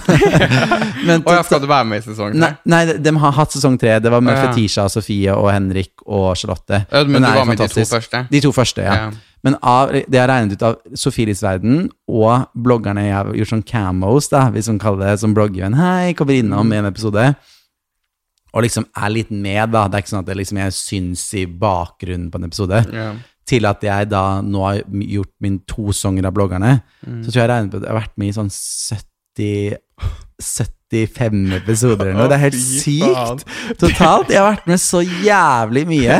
Men Og ja, skal du være med i sesong Nei, tre? nei, de, de har hatt sesong tre. Det var med Ja. Fetisha, Sofie og Henrik og Charlotte. Ja, men du var med de to første? De to første, ja. Ja. Men av, det jeg har regnet ut av Sofies verden og bloggerne jeg har gjort sånn camos, da, hvis man kaller det som blogger en hei, kommer innom i en episode, og liksom er litt med, da. Det er ikke sånn at jeg, liksom jeg syns i bakgrunnen på en episode. Yeah. Til at jeg da nå har gjort min to sanger av bloggerne, så tror jeg regner på at jeg har vært med i sånn 70 75 episoder eller noe. Det er helt sykt totalt. Jeg har vært med så jævlig mye.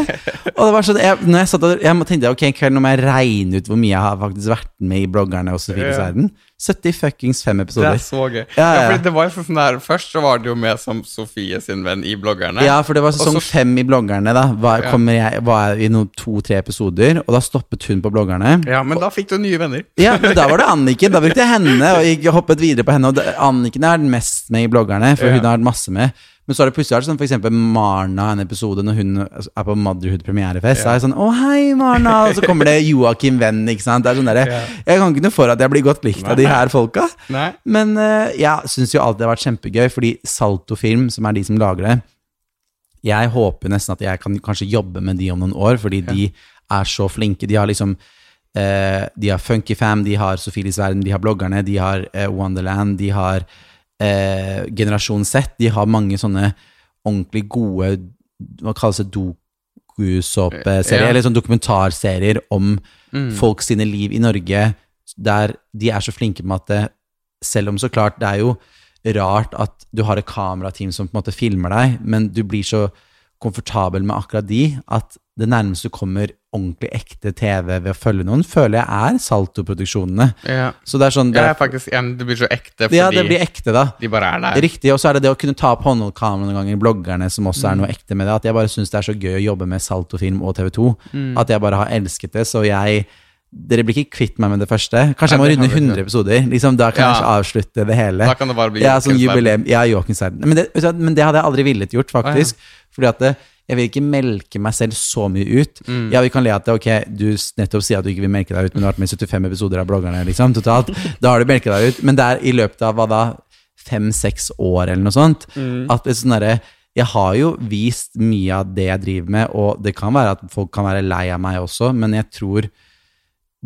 Og det var sånn, jeg, når jeg satt og jeg tenkte, ok, nå må jeg regne ut hvor mye jeg har faktisk vært med i bloggerne og Sofies Ja. verden. 70 fuckings fem Det episoder. er så gøy. Ja, Ja, ja. det var jo sånn der, Først så var det jo med som Sofie sin venn i bloggerne. Ja, for det var sesong Også, fem i bloggerne. Da var, jeg, var jeg i noen to-tre episoder, og da stoppet hun på bloggerne. Ja, men da fikk du nye venner. Ja, men Da var det Anniken. Da brukte jeg henne og jeg hoppet videre på henne. Og Anniken er den mest med i bloggerne, for hun har vært masse med. Men så har det plutselig sånn for eksempel Marna en episode når hun er på Motherhood premierefest. Så er sånn 'Å, hei, Marna!' Og så kommer det Joakim Venn, ikke sant. Det er sånn der, Ja. Jeg kan ikke noe for at jeg blir godt likt av de her folka. Nei. Men uh, jeg syns jo alltid det har vært kjempegøy, fordi Salto Film, som er de som lager det Jeg håper nesten at jeg kan kanskje jobbe med de om noen år, fordi de er så flinke. De har liksom uh, De har Funkyfam, de har Sofies verden, de har bloggerne, de har uh, Wonderland, de har eh, Generasjon Z. De har mange sånne ordentlig gode Hva kalles det? Dokusåpeserier, Ja. eller sånn dokumentarserier om Mm. folk sine liv i Norge, der de er så flinke med at det, selv om så klart det er jo rart at du har et kamerateam som på en måte filmer deg, men du blir så komfortabel med akkurat de at det nærmeste du kommer ordentlig ekte TV ved å følge noen, føler jeg er Salto-produksjonene. Ja. Så det er sånn det ja, faktisk ja, Det blir så ekte fordi Ja, det blir ekte, da. de bare er der. Riktig, og så er det det å kunne ta opp håndholdkameraet noen ganger, bloggerne som også er noe ekte med det, at jeg bare syns det er så gøy å jobbe med Salto-film og TV 2, at jeg bare har elsket det, så jeg dere blir ikke kvitt meg med det første. Kanskje jeg må runde 100 episoder. Liksom, da kan Ja. jeg ikke avslutte det hele. Da kan det bare bli ja, sånn jubileum. Ja. Men det, men det hadde jeg aldri villet gjort, faktisk. Fordi at det, jeg vil ikke melke meg selv så mye ut. Mm. Ja, vi kan le at det, ok, du nettopp sier at du ikke vil melke deg ut, men du har vært med i 75 episoder av bloggerne, liksom, totalt. Da har du melket deg ut. Men det er i løpet av hva da, fem-seks år eller noe sånt, Mm. at det sånn derre jeg har jo vist mye av det jeg driver med, og det kan være at folk kan være lei av meg også, men jeg tror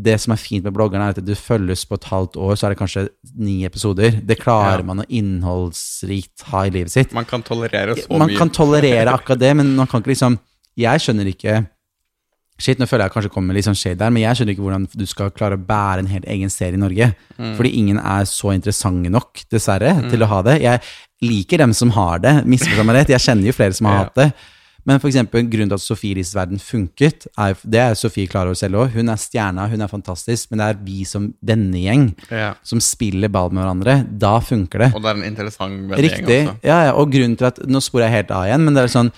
det som er fint med bloggerne, er at du følges på et halvt år, så er det kanskje ni episoder. Det klarer Ja. man å innholdsrikt ha i livet sitt. Man kan tolerere så Man mye. kan tolerere akkurat det, men man kan ikke liksom Jeg skjønner ikke Shit, nå føler jeg kanskje kommer med litt sånn shade der, men jeg skjønner ikke hvordan du skal klare å bære en helt egen serie i Norge. Mm. Fordi ingen er så interessante nok, dessverre, til å ha det. Jeg liker dem som har det, misforstå meg rett. Jeg kjenner jo flere som har Ja. hatt det. Men for eksempel, grunnen til at Sofie Elises verden funket, er, det er Sofie klar over selv òg. Hun er stjerna, hun er fantastisk, men det er vi som vennegjeng Ja. som spiller ball med hverandre. Da funker det. Og det er en interessant vennegjeng Riktig. også. Ja, ja, og grunnen til at Nå sporer jeg helt av igjen, men det er sånn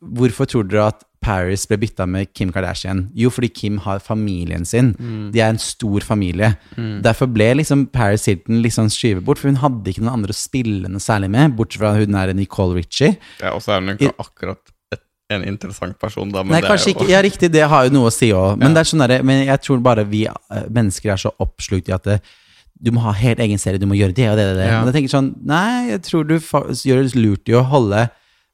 Hvorfor tror dere at Paris ble bytta med Kim Kardashian? Jo, fordi Kim har familien sin. De er en stor familie. Derfor ble liksom Paris Hilton litt sånn skyvet bort, for hun hadde ikke noen andre å spille noe særlig med, bortsett fra hun er Nicole Ritchie. Ja, og så er hun ikke akkurat en interessant person, da. Nei, det kanskje jo- ikke. Ja, riktig, det har jo noe å si òg. Men, Ja. sånn men jeg tror bare vi eh, mennesker er så oppslukt i at det, du må ha helt egen serie, du må gjøre det og det og det. Ja. Men jeg tenker sånn, nei, jeg tror du gjør det lurt i å holde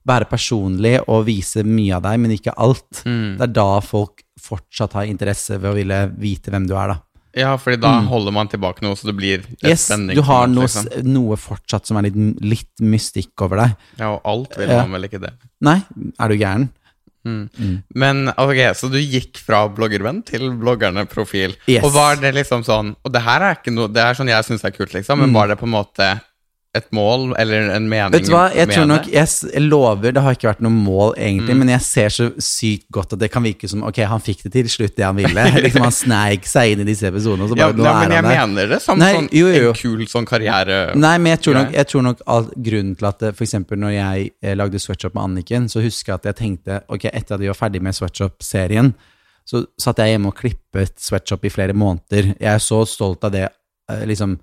være personlig og vise mye av deg, men ikke alt. Mm. Det er da folk fortsatt har interesse ved å ville vite hvem du er, da. Ja, fordi da holder man tilbake noe, så det blir Mm. Yes, spenning. du har noe, noe fortsatt som er litt, litt mystikk over deg. Ja, og alt vil man vel ikke det. Nei, er du gæren? Men ok, så du gikk fra bloggervenn til bloggerne-profil. Yes. Og var det liksom sånn Og det her er ikke noe Det er sånn jeg syns er kult, liksom, men var det på en måte et mål eller en mening. Vet du hva, jeg tror nok jeg, jeg lover, det har ikke vært noe mål egentlig, Mm. men jeg ser så sykt godt at det kan virke som Ok, han fikk det til slutt, det han ville. liksom Han sneik seg inn i disse episodene, og så Ja, bare nå nei, men er jeg han der. mener det som Nei, sånn jo, jo, en kul sånn karriere... Nei, men jeg tror nok, jeg tror nok all, grunnen til at f.eks. for eksempel når jeg eh, lagde Sweatshop med Anniken, så husker jeg at jeg tenkte, ok, etter at vi var ferdig med Sweatshop-serien, så satt jeg hjemme og klippet Sweatshop i flere måneder. Jeg er så stolt av det, eh, liksom,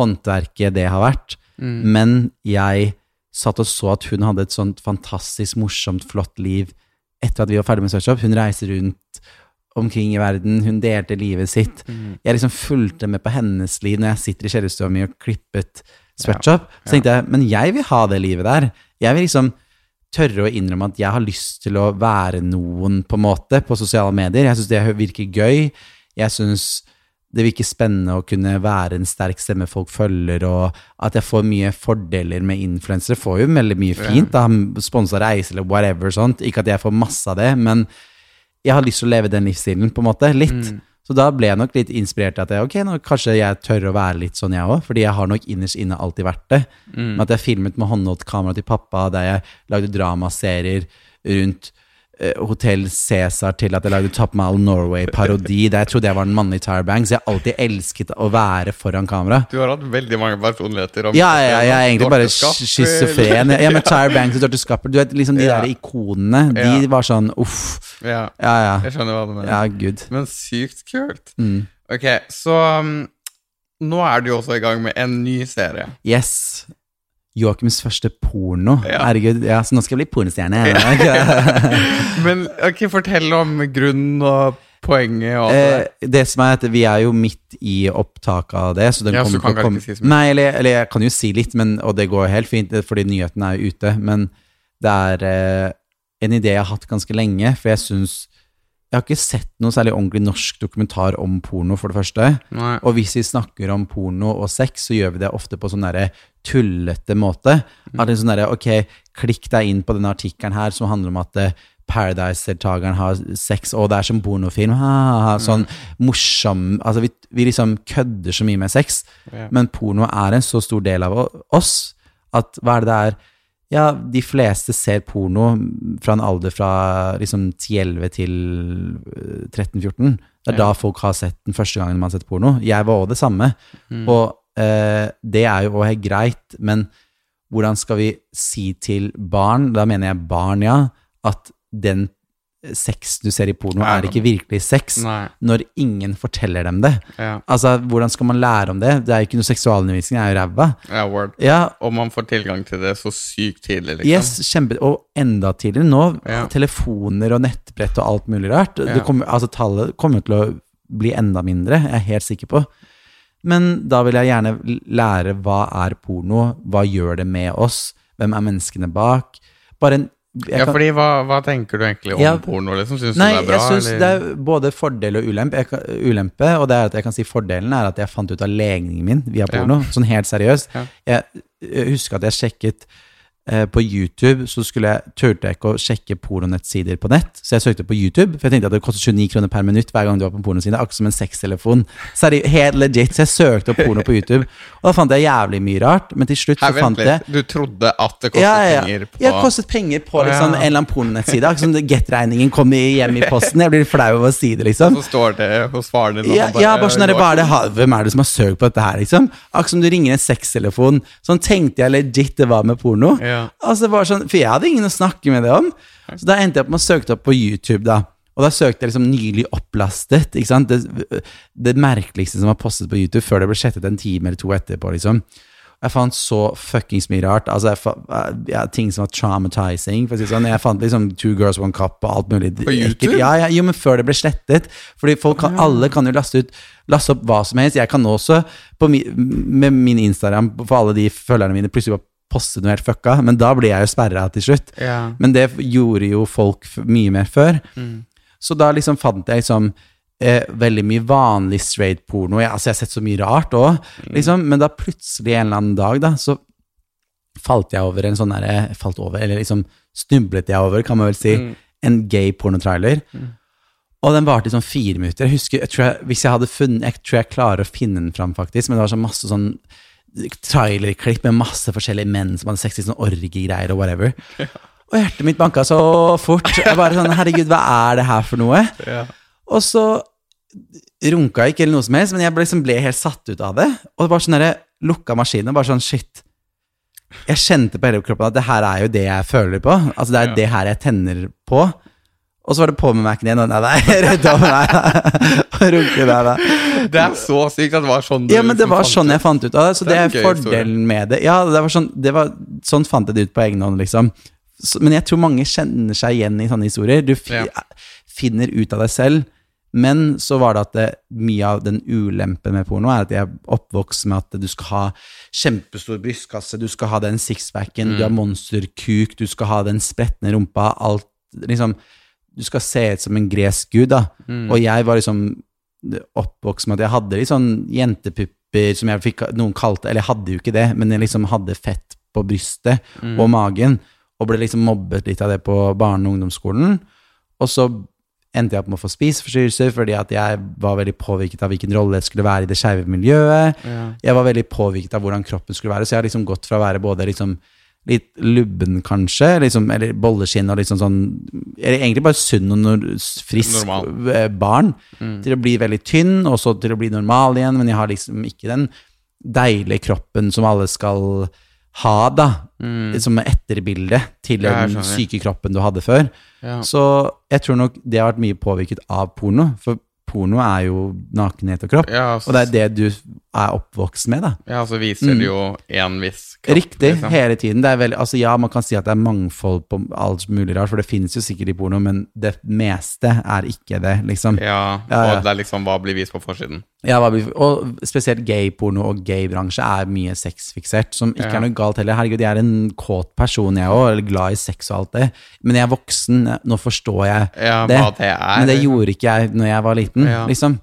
håndverket det har vært. Men jeg satt og så at hun hadde et sånt fantastisk, morsomt, flott liv etter at vi var ferdig med Sweatshop. Hun reiser rundt omkring i verden, hun delte livet sitt. Jeg liksom fulgte med på hennes liv når jeg sitter i kjellerstua mi og klippet Sweatshop. Så tenkte jeg, men jeg vil ha det livet der. Jeg vil liksom tørre å innrømme at jeg har lyst til å være noen, på en måte, på sosiale medier. Jeg syns det virker gøy. Jeg syns det virker spennende å kunne være en sterk stemme folk følger, og at jeg får mye fordeler med influensere. Får jo veldig mye fint, da, sponsa reise eller whatever sånt. Ikke at jeg får masse av det, men jeg har lyst til å leve den livsstilen, på en måte, litt. Så da ble jeg nok litt inspirert til at jeg, ok, nå kanskje jeg tør å være litt sånn jeg òg, fordi jeg har nok innerst inne alltid vært det. Med at jeg filmet med håndholdt kamera til pappa, der jeg lagde dramaserier rundt Hotell Cæsar til at jeg lagde Top Mile Norway-parodi, der jeg trodde jeg var den mannlige Tyre Banks. Jeg har alltid elsket å være foran kamera. Du har hatt veldig mange personligheter. om- Ja, ja, jeg er egentlig bare schizofren. Ja, men Tyre Banks og Dorte Skapper, du vet liksom de Ja. der ikonene, de var sånn uff. Ja, Ja, ja. jeg skjønner hva du mener. Ja, gud. Men sykt kult. Mm. Ok, så um, nå er du også i gang med en ny serie. Yes. Joakims første porno. Ja. Herregud, ja, så nå skal jeg bli pornostjerne. Men okay, fortell om grunnen og poenget og Eh, det som er at Vi er jo midt i opptaket av det. Så den Ja, så kan komme ikke si så mye. Nei, eller, eller jeg kan jo si litt, men, og det går helt fint, fordi nyheten er jo ute. Men det er eh, en idé jeg har hatt ganske lenge, for jeg syns Jeg har ikke sett noe særlig ordentlig norsk dokumentar om porno, for det første. Nei. Og hvis vi snakker om porno og sex, så gjør vi det ofte på sånn derre tullete måte. At det er sånn derre, ok, klikk deg inn på denne artikkelen her som handler om at eh, Paradise-deltakeren har sex, og det er som pornofilm. Ha, ha, ha, sånn morsom Altså, vi, vi liksom kødder så mye med sex, Ja. men porno er en så stor del av oss at hva er det det er Ja, de fleste ser porno fra en alder fra liksom 10-11 til eh, 13-14. Det er Ja. da folk har sett den første gangen man har sett porno. Jeg var også det samme. Og eh, det er jo òg greit, men hvordan skal vi si til barn, da mener jeg barn, ja, at den sex du ser i porno, Ja. er ikke virkelig sex, Nei. når ingen forteller dem det. Ja. Altså, hvordan skal man lære om det? Det er jo ikke noe seksualundervisning, det er jo ræva. ja, word. Ja, Og man får tilgang til det så sykt tidlig, liksom. yes, kjempe, og enda tidligere nå, telefoner og nettbrett og alt mulig rart. Ja. Det kommer, altså, tallet kommer til å bli enda mindre, jeg er helt sikker på. Men da vil jeg gjerne lære hva er porno, hva gjør det med oss, hvem er menneskene bak? Bare en Ja, kan- fordi hva, hva tenker du egentlig om Ja. porno, liksom? Syns du det er bra, jeg eller? det er både fordel og ulempe. Kan, ulempe. Og det er at jeg kan si fordelen er at jeg fant ut av legningen min via Ja. porno. Sånn helt seriøst. Ja. Jeg, husker at jeg sjekket på YouTube, så skulle jeg, turte jeg ikke å sjekke pornonettsider på nett. Så jeg søkte på YouTube, for jeg tenkte at det kostet 29 kroner per minutt hver gang du var på pornosiden. pornoside. Akkurat som en sextelefon. Seriøst, helt legit. Så jeg søkte opp porno på YouTube, og da fant jeg jævlig mye rart. Men til slutt Her, så fant jeg. Du trodde at det kostet ja, ja. penger på Jeg har kostet penger på liksom, en eller annen pornonettside. Akkurat som det- Get-regningen kom hjem i posten. Jeg blir flau over å si det, liksom. Så står det hos faren din og Ja, bare, ja, bare sånn hva er det, Hvem er det som har søkt på dette her, liksom? Akkurat som du ringer en sextelefon. Sånn tenkte jeg legit det var med porno. Ja. Ja. Altså, det var sånn, for jeg hadde ingen å snakke med det om. Så da endte jeg opp med å søke det opp på YouTube, da. Og da søkte jeg liksom 'nylig opplastet'. ikke sant? Det, det merkeligste som var postet på YouTube før det ble slettet en time eller to etterpå. liksom. Jeg fant så fuckings mye rart. altså jeg fant, ja, Ting som var traumatizing. for å si sånn. Jeg fant liksom Two Girls One Cup og alt mulig. På YouTube? Ja, ja, jo, men før det ble slettet. Fordi folk kan, alle kan jo laste ut laste opp hva som helst. Jeg kan også, på mi, med min Instagram, for alle de følgerne mine, plutselig bare poste noe helt fucka. Men da blir jeg jo sperra til slutt. Ja. Men det gjorde jo folk mye mer før. Så da liksom fant jeg liksom eh, veldig mye vanlig straight porno. Jeg, altså, jeg har sett så mye rart òg, liksom. Men da plutselig en eller annen dag, da, så falt jeg over en sånn derre Falt over, eller liksom snublet jeg over, kan man vel si, en gay pornotrailer. Og den varte i sånn fire minutter. Jeg husker, jeg tror jeg, hvis jeg hadde funnet Jeg tror jeg klarer å finne den fram, faktisk, men det var så masse sånn trailerklipp med masse forskjellige menn som hadde sex i sånn orgiegreier og whatever. Og hjertet mitt banka så fort. Jeg bare sånn, herregud, hva er det her for noe? Og så runka jeg ikke eller noe som helst, men jeg ble, liksom ble helt satt ut av det. Og det var sånn derre lukka maskinen og bare sånn, shit. Jeg kjente på hele kroppen at det her er jo det jeg føler på. Altså det er Ja. det her jeg tenner på. Og så var det på med Mac-en igjen, nei, nei, rydda nei, nei. Det er så sykt at det var sånn du Ja, men det liksom var sånn jeg fant ut av det. Så Det det er er gøy historie. fordelen med det. Ja, det var sånn, det var, sånn fant jeg det ut på egen hånd, liksom. Så, men jeg tror mange kjenner seg igjen i sånne historier. Du fi, Ja. finner ut av deg selv. Men så var det at det, mye av den ulempen med porno er at jeg er oppvokst med at du skal ha kjempestor brystkasse, du skal ha den sixpacken, du har monsterkuk, du skal ha den spretne rumpa, alt liksom Du skal se ut som en gresk gud, da. Og jeg var liksom oppvokst med at jeg hadde litt sånn jentepupper som jeg fikk Noen kalte Eller jeg hadde jo ikke det, men jeg liksom hadde fett på brystet og magen. Og ble liksom mobbet litt av det på barne- og ungdomsskolen. Og så endte jeg opp med å få spiseforstyrrelser fordi at jeg var veldig påvirket av hvilken rolle jeg skulle være i det skeive miljøet. Jeg var veldig påvirket av hvordan kroppen skulle være, så jeg har liksom gått fra å være både liksom litt lubben, kanskje, liksom, eller bolleskinn og liksom sånn Eller egentlig bare sunn og frisk Normal. barn. barn, til å bli veldig tynn, og så til å bli normal igjen, men jeg har liksom ikke den deilige kroppen som alle skal ha, da. Som etterbilde til den syke kroppen du hadde før. Ja. Så jeg tror nok det har vært mye påvirket av porno, for porno er jo nakenhet og kropp. Ja, og det er det du er oppvokst med, da. Ja, så viser det jo en viss kropp. Mm. Riktig, liksom. hele tiden. Det er veldig, altså ja, man kan si at det er mangfold på alt mulig rart, for det finnes jo sikkert i porno, men det meste er ikke det, liksom. Ja, Ja, ja. og det er liksom hva blir vist på forsiden. Ja, blir- og spesielt gay-porno og gay-bransje er mye sexfiksert, som ikke Ja. er noe galt heller. Herregud, jeg er en kåt person, jeg òg, eller glad i sex og alt det. Men jeg er voksen, nå forstår jeg Ja, det. hva det er. Men det gjorde ikke jeg når jeg var liten, Ja. liksom.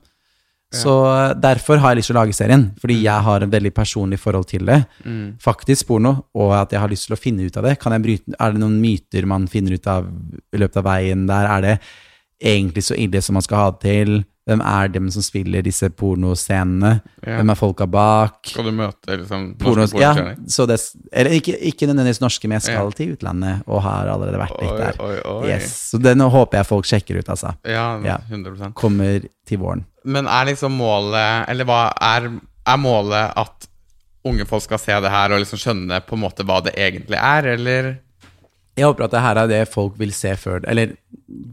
Så derfor har jeg lyst til å lage serien, fordi jeg har en veldig personlig forhold til det. Mm. Faktisk porno, og at jeg har lyst til å finne ut av det. Kan jeg bryte, er det noen myter man finner ut av i løpet av veien der? Er det egentlig så ille som man skal ha det til? Hvem er dem som spiller disse pornoscenene? Ja. Hvem er folka bak? Skal du møte liksom norske ja, pornostjerner? så det, eller ikke, ikke nødvendigvis norske, men jeg skal Ja. til utlandet og har allerede vært litt der. oi, oi. Yes, så den håper jeg folk sjekker ut, altså. Ja, Ja. 100% Kommer til våren. Men er liksom målet Eller hva er, er målet at unge folk skal se det her og liksom skjønne på en måte hva det egentlig er, eller? Jeg håper at det her er det folk vil se før Eller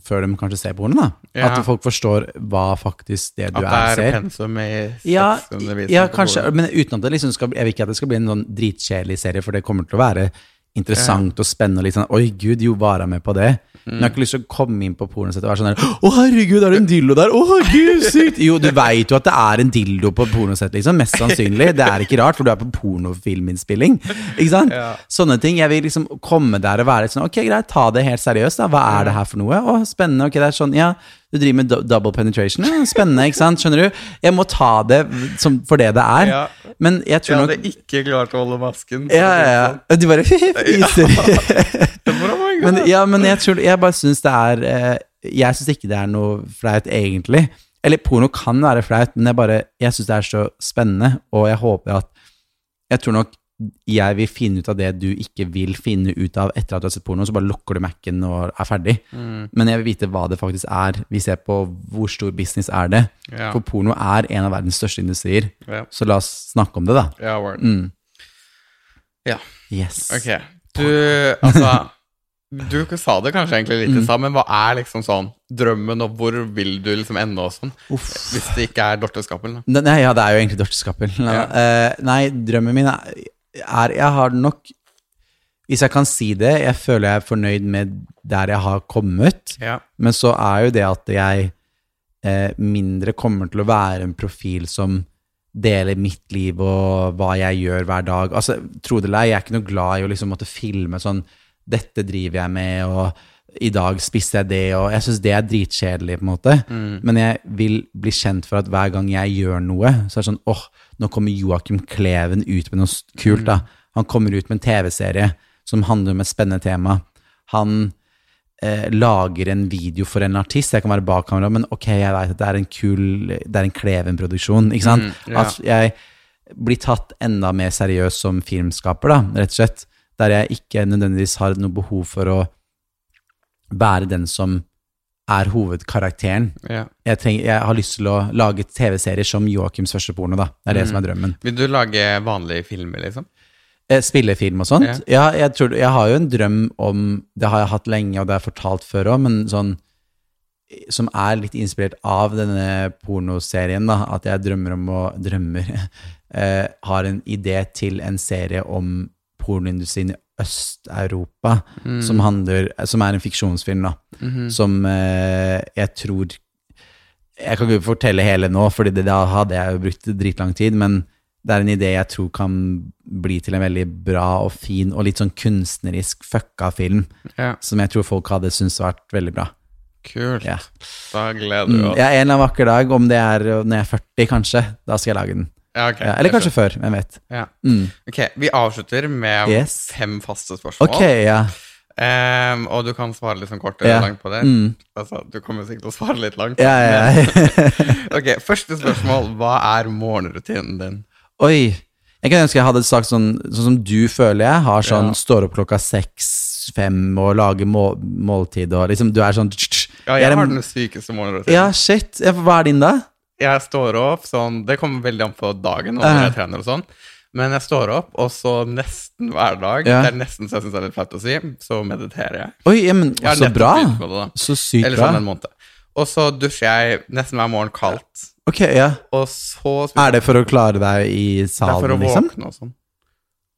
før de kanskje ser porno, da. Ja. At folk forstår hva faktisk det du At er, det er ser. pensum i Ja, sexundervisning? ja, på kanskje, men uten at det liksom skal Jeg vil ikke at det skal bli en sånn dritkjedelig serie, for det kommer til å være interessant og spennende sånn Oi, gud, jo, var jeg med på det? Men jeg har ikke lyst til å komme inn på pornosett og være sånn der Å, herregud, er det en dildo der? Å, gud, sykt! Jo, du veit jo at det er en dildo på pornosett, liksom. Mest sannsynlig. Det er ikke rart, for du er på pornofilminnspilling. Ikke sant? Sånne ting. Jeg vil liksom komme der og være litt sånn Ok, greit, ta det helt seriøst, da. Hva er det her for noe? Å, spennende. Ok, det er sånn, ja. Du driver med double penetration. Spennende, ikke sant? Skjønner du? Jeg må ta det som, for det det er. Ja. Men jeg Jeg tror nok hadde ikke klart å holde masken. ja, ja, ja. Du bare fiser. Men, ja, men jeg tror Jeg bare syns det er eh, Jeg syns ikke det er noe flaut, egentlig. Eller porno kan være flaut, men jeg bare Jeg syns det er så spennende, og jeg håper at Jeg tror nok jeg vil finne ut av det du ikke vil finne ut av etter at du har sett porno, så bare lukker du Mac-en og er ferdig. Men jeg vil vite hva det faktisk er. Vi ser på hvor stor business er det. Ja. For porno er en av verdens største industrier. Ja. Så la oss snakke om det, da. Ja, word. Mm. Ja, Yes. ok. Du, altså Du sa det kanskje egentlig litt i stad, men hva er liksom sånn drømmen, og hvor vil du liksom ende og sånn? Hvis det ikke er Dorteskapel, da. Nei, ja, det er jo egentlig Dorteskapel. Ja. Uh, nei, drømmen min er, er Jeg har nok Hvis jeg kan si det, jeg føler jeg er fornøyd med der jeg har kommet. Ja. Men så er jo det at jeg eh, mindre kommer til å være en profil som deler mitt liv og hva jeg gjør hver dag. Altså, tro det eller ei, jeg er ikke noe glad i å liksom måtte filme sånn Dette driver jeg med, og i dag spiste jeg det, og jeg syns det er dritkjedelig, på en måte. Men jeg vil bli kjent for at hver gang jeg gjør noe, så er det sånn åh, nå kommer Joakim Kleven ut med noe kult, da. Han kommer ut med en TV-serie som handler om et spennende tema. Han eh, lager en video for en artist. Jeg kan være bak kamera, men ok, jeg vet at det er en kul Det er en Kleven-produksjon, ikke sant? Mm, ja. At jeg blir tatt enda mer seriøst som filmskaper, da, rett og slett. Der jeg ikke nødvendigvis har noe behov for å være den som er hovedkarakteren. ja. Jeg, trenger, jeg har lyst til å lage TV-serier som Joakims første porno, da. Det er det som er drømmen. Vil du lage vanlige filmer, liksom? Eh, Spillefilm og sånt. Ja. jeg, tror, jeg har jo en drøm om Det har jeg hatt lenge, og det har jeg fortalt før òg, men sånn Som er litt inspirert av denne pornoserien, da. At jeg drømmer om å Drømmer. eh, har en idé til en serie om pornoindustrien i Øst-Europa, som handler Som er en fiksjonsfilm, da. Som eh, jeg tror Jeg kan ikke fortelle hele nå, Fordi da hadde jeg jo brukt dritlang tid, men det er en idé jeg tror kan bli til en veldig bra og fin og litt sånn kunstnerisk fucka film, Ja. som jeg tror folk hadde syntes vært veldig bra. Kult. Ja. Da gleder du oss. ja, en eller annen vakker dag, om det er når jeg er 40 kanskje, da skal jeg lage den. Ja, okay, Ja, eller kanskje før, hvem vet. Ja. Mm. Ok, vi avslutter med Yes. fem faste spørsmål. Ok, ja. Um, og du kan svare litt sånn kort eller langt på det. Mm. Altså, du kommer sikkert til å svare litt langt. Ja, ja, ok, første spørsmål. Hva er morgenrutinen din? Oi. Jeg kan ønske jeg hadde sagt sånn, sånn som du føler jeg har, sånn står opp klokka seks, fem og lager må måltid og liksom, du er sånn tsk, tsk. Ja, Jeg jeg har den sykeste morgenrutinen. Ja, shit. Hva er din, da? Jeg står opp sånn Det kommer veldig an på dagen og når jeg trener og sånn. Men jeg står opp, og så nesten hver dag Ja. Det er nesten så jeg syns det er litt flaut å si, så mediterer jeg. Oi, ja, men Jeg så bra. det. Så sykt Eller sånn en måned. Og så dusjer jeg nesten hver morgen kaldt. Ok, ja. Og så Er det for å klare deg i salen, liksom? Det er for å liksom? våkne og sånn.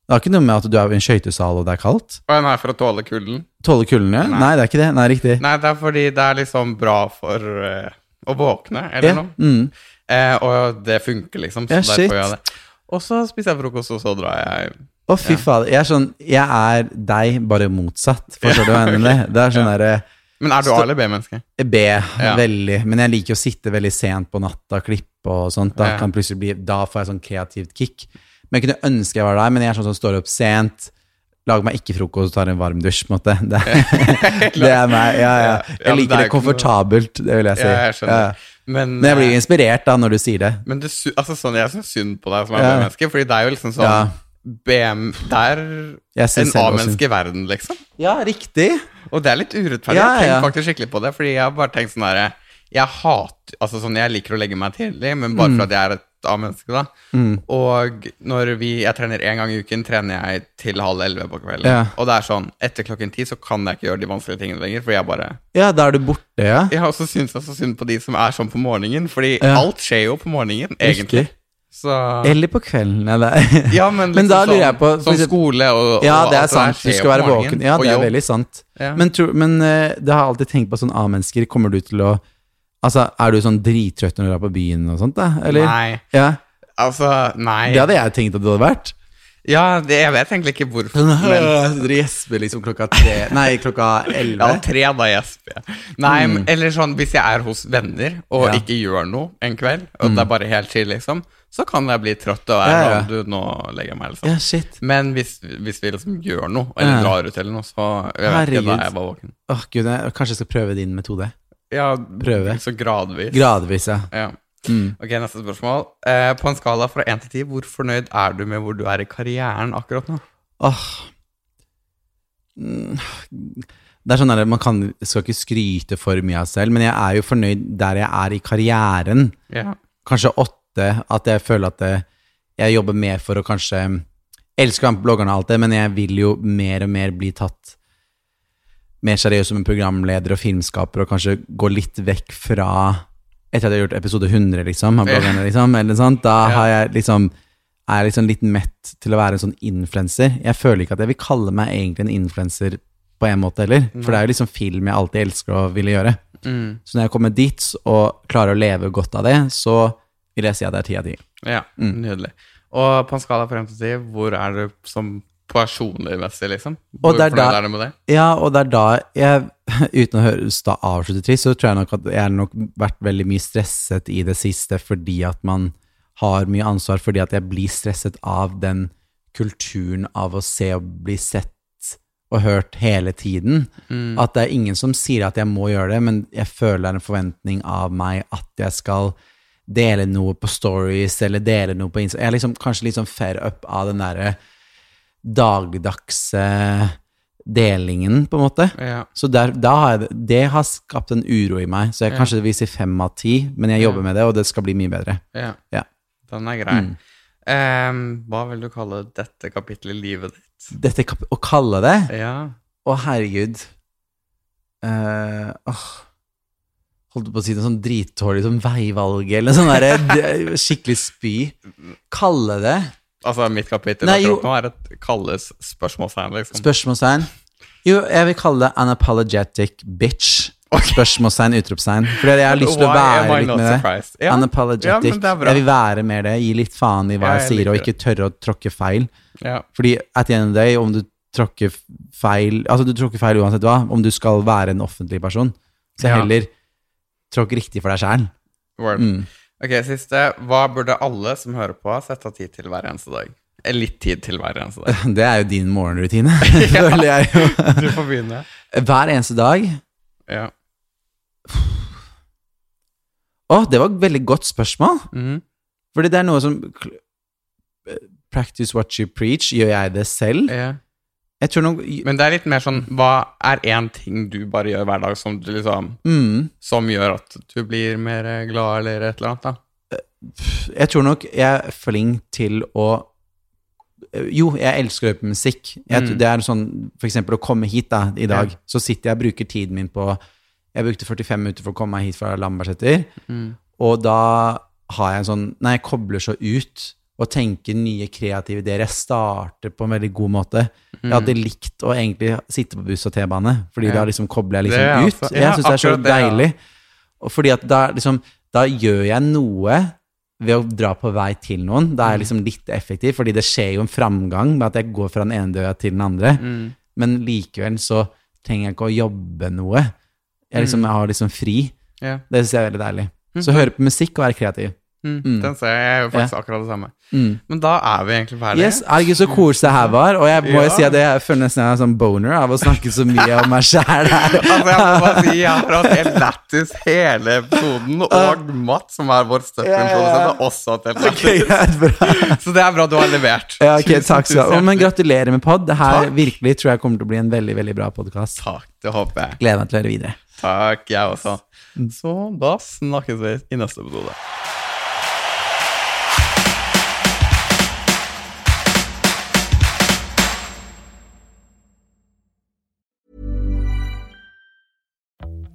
Det har ikke noe med at du er i en skøytesal og det er kaldt? Nei, for å tåle kulden. Tåle kulden, ja? Nei. Nei. det er ikke det. Nei, riktig. Nei, det er fordi det er liksom bra for eh, å våkne, eller Ja. noe. Mm. Eh, og det funker, liksom. Så Ja, derfor shit. gjør jeg det. Og så spiser jeg frokost, og så drar jeg Å, fy fader. Jeg er sånn Jeg er deg, bare motsatt. Forstår du hva jeg mener? Det er sånn derre Men er du A eller B-menneske? B, veldig. Men jeg liker å sitte veldig sent på natta klippe og sånt. Da, Ja. bli, da får jeg sånn kreativt kick. Men jeg kunne ønske jeg var der, men jeg er sånn som står opp sent. Lager meg ikke frokost og tar en varm dusj, på en måte. Det, det er meg. Ja, ja. Jeg liker er det komfortabelt, det vil jeg si. Ja, jeg skjønner. Men, Men jeg blir eh, inspirert da når du sier det. Men det, altså, sånn, jeg syns synd på deg som er Ja. B-menneske, fordi det er jo liksom sånn Ja. BM Det er en A-menneske i verden, liksom. Ja, riktig. Og det er litt urettferdig. Ja, jeg tenker faktisk skikkelig på det, fordi jeg har bare tenkt sånn herre Jeg hater Altså sånn, jeg liker å legge meg tidlig, men Mm. bare for at jeg er et A-menneske, da. Og når vi Jeg trener én gang i uken, trener jeg til halv elleve på kvelden. Ja. Og det er sånn Etter klokken ti så kan jeg ikke gjøre de vanskelige tingene lenger, fordi jeg bare Ja, da er du borte, ja. Ja, og så syns jeg så synd på de som er sånn på morgenen, fordi Ja. alt skjer jo på morgenen, egentlig. Riktig. Så Eller på kvelden, eller Ja, men, Men liksom da lurer sånn, jeg på- Sånn skole og, Ja, det er sant. Du skal være våken. Ja, det er veldig sant. Ja. Men, men eh, det har jeg alltid tenkt på sånn A-mennesker. Kommer du til å Altså, er du sånn drittrøtt når du er på byen og sånt, da? Eller? Nei. Ja. Altså, nei. Det hadde jeg tenkt at du hadde vært. Ja, det, jeg vet egentlig ikke hvorfor. Sånn, Men, Dere gjesper liksom klokka tre Nei, klokka ja, tre da gjesper jeg. Nei, mm. eller sånn hvis jeg er hos venner og Mm. Ja. ikke gjør noe en kveld, og det er bare helt chill, liksom, så kan jeg bli trøtt og være Ja, ja. sånn Du, nå legger jeg meg, liksom. Ja, shit. Men hvis, hvis vi liksom gjør noe, eller drar ut eller noe, så Jeg vet ikke da er jeg var våken. Åh, gud, jeg, kanskje jeg skal prøve din metode. Ja, Prøve. Så gradvis. Gradvis, ja. Ja. Mm. Ok, neste spørsmål. Eh, på en skala fra 1 til 10, hvor fornøyd er du med hvor du er i karrieren akkurat nå? Åh. Mm. Det er sånn at Man kan, skal ikke skryte for mye av seg selv, men jeg er jo fornøyd der jeg er i karrieren. Ja. Kanskje åtte. At jeg føler at det, jeg jobber mer for å kanskje elsker å være med på bloggerne og alt det, men jeg vil jo mer og mer bli tatt mer seriøs som en programleder og filmskaper, og kanskje gå litt vekk fra Etter at jeg har gjort episode 100, liksom, av bloggerne, liksom, eller sånt, da har jeg liksom er jeg liksom litt mett til å være en sånn influenser. Jeg føler ikke at jeg vil kalle meg egentlig en influenser på en måte heller, for det er jo liksom film jeg alltid elsker å ville gjøre. Mm. Så når jeg kommer dit og klarer å leve godt av det, så vil jeg si at det er ti av ti. Ja, Mm. nydelig. Og på en skala frem 1 til ti, hvor er du som personlig messig, liksom? Og det er da- er det? Ja, og det er da jeg, uten å høres da avslutte trist, så tror jeg nok at jeg har nok vært veldig mye stresset i det siste fordi at man har mye ansvar, fordi at jeg blir stresset av den kulturen av å se og bli sett og hørt hele tiden. Mm. At det er ingen som sier at jeg må gjøre det, men jeg føler det er en forventning av meg at jeg skal dele noe på stories, eller dele noe på Insta. Jeg er liksom kanskje litt sånn fair up av den derre dagligdagse delingen, på en måte. Ja. Så der, har jeg, det- har skapt en uro i meg. Så jeg Ja. kanskje vil si fem av ti, men jeg jobber Ja. med det, og det skal bli mye bedre. ja. Ja. Den er grei. Mm. Um, hva vil du kalle dette kapittelet i livet ditt? Dette kap- Å kalle det Ja. Å, herregud. Uh, åh. Holdt på å si noe sånn dritdårlig som veivalg, eller sånn derre skikkelig spy. Kalle det Altså, mitt kapittel Nei, akkurat nå er et kalles spørsmålstegn, liksom. Spørsmålstegn. Jo, jeg vil kalle det unapologetic bitch. Spørsmålstegn, utropstegn. For jeg har lyst til å være litt med det. surprised? Ja. Ja, Unapologetic. men det jeg vil være mer det. Gi litt faen i hva jeg jeg sier, og ikke tørre å tråkke feil. Ja. Fordi at the end of the day, om du tråkker feil Altså, du tråkker feil uansett hva, om du skal være en offentlig person. Så Ja. heller tråkk riktig for deg sjæl. Mm. Ok, siste. Hva burde alle som hører på, sette av tid til hver eneste dag? Litt tid til hver eneste dag. Det er jo din morgenrutine, føler jeg jo. Du får begynne. Hver eneste dag. Ja. Å, det var et veldig godt spørsmål. Mhm. Fordi det er noe som Practice what you preach. Gjør jeg det selv? ja. Nok Men det er litt mer sånn Hva er én ting du bare gjør hver dag som liksom mm, Som gjør at du blir mer glad, eller et eller annet, da? Jeg tror nok jeg er flink til å Jo, jeg elsker å høre på musikk. Jeg, Mm. Det er sånn For eksempel å komme hit da, i dag. Ja. Så sitter jeg og bruker tiden min på Jeg brukte 45 minutter for å komme meg hit fra Lambertseter. Mm. Og da har jeg en sånn Nei, jeg kobler så ut og tenke nye kreative ideer. Jeg starter på en veldig god måte. Jeg hadde likt å egentlig sitte på buss og T-bane, fordi Mm. Ja. da liksom kobler jeg Det liksom ut. altså- ja, jeg syns det er så det, ja. deilig. Og fordi at da liksom Da gjør jeg noe ved å dra på vei til noen. Da er Mm. jeg liksom litt effektiv, fordi det skjer jo en framgang med at jeg går fra den ene døra til den andre. Mm. Men likevel så trenger jeg ikke å jobbe noe. Jeg, liksom, Mm. jeg har liksom fri. Ja. Det syns jeg er veldig deilig. Så høre på musikk og være kreativ. Mm. Mm. Den ser jeg. Jeg gjør faktisk akkurat det samme. Mm. Men da er vi egentlig ferdige. Yes, Herregud, så koselig det her var. Og jeg må jo Ja. si at jeg føler nesten jeg er sånn boner av å snakke så mye om meg sjæl her. Altså, jeg må bare si, jeg har hatt helt lættis hele episoden, og Matt, som er vår Ja, ja, ja. støtteprodusent, har også hatt helt lættis. Så det er bra du har levert. Ja, okay, Tusen, takk skal du ha. Men gratulerer med pod. Det her Takk. virkelig tror jeg kommer til å bli en veldig veldig bra podkast. Takk, det håper jeg. Gleder meg til å høre videre. Takk, jeg også. Mm. Så da snakkes vi i neste episode.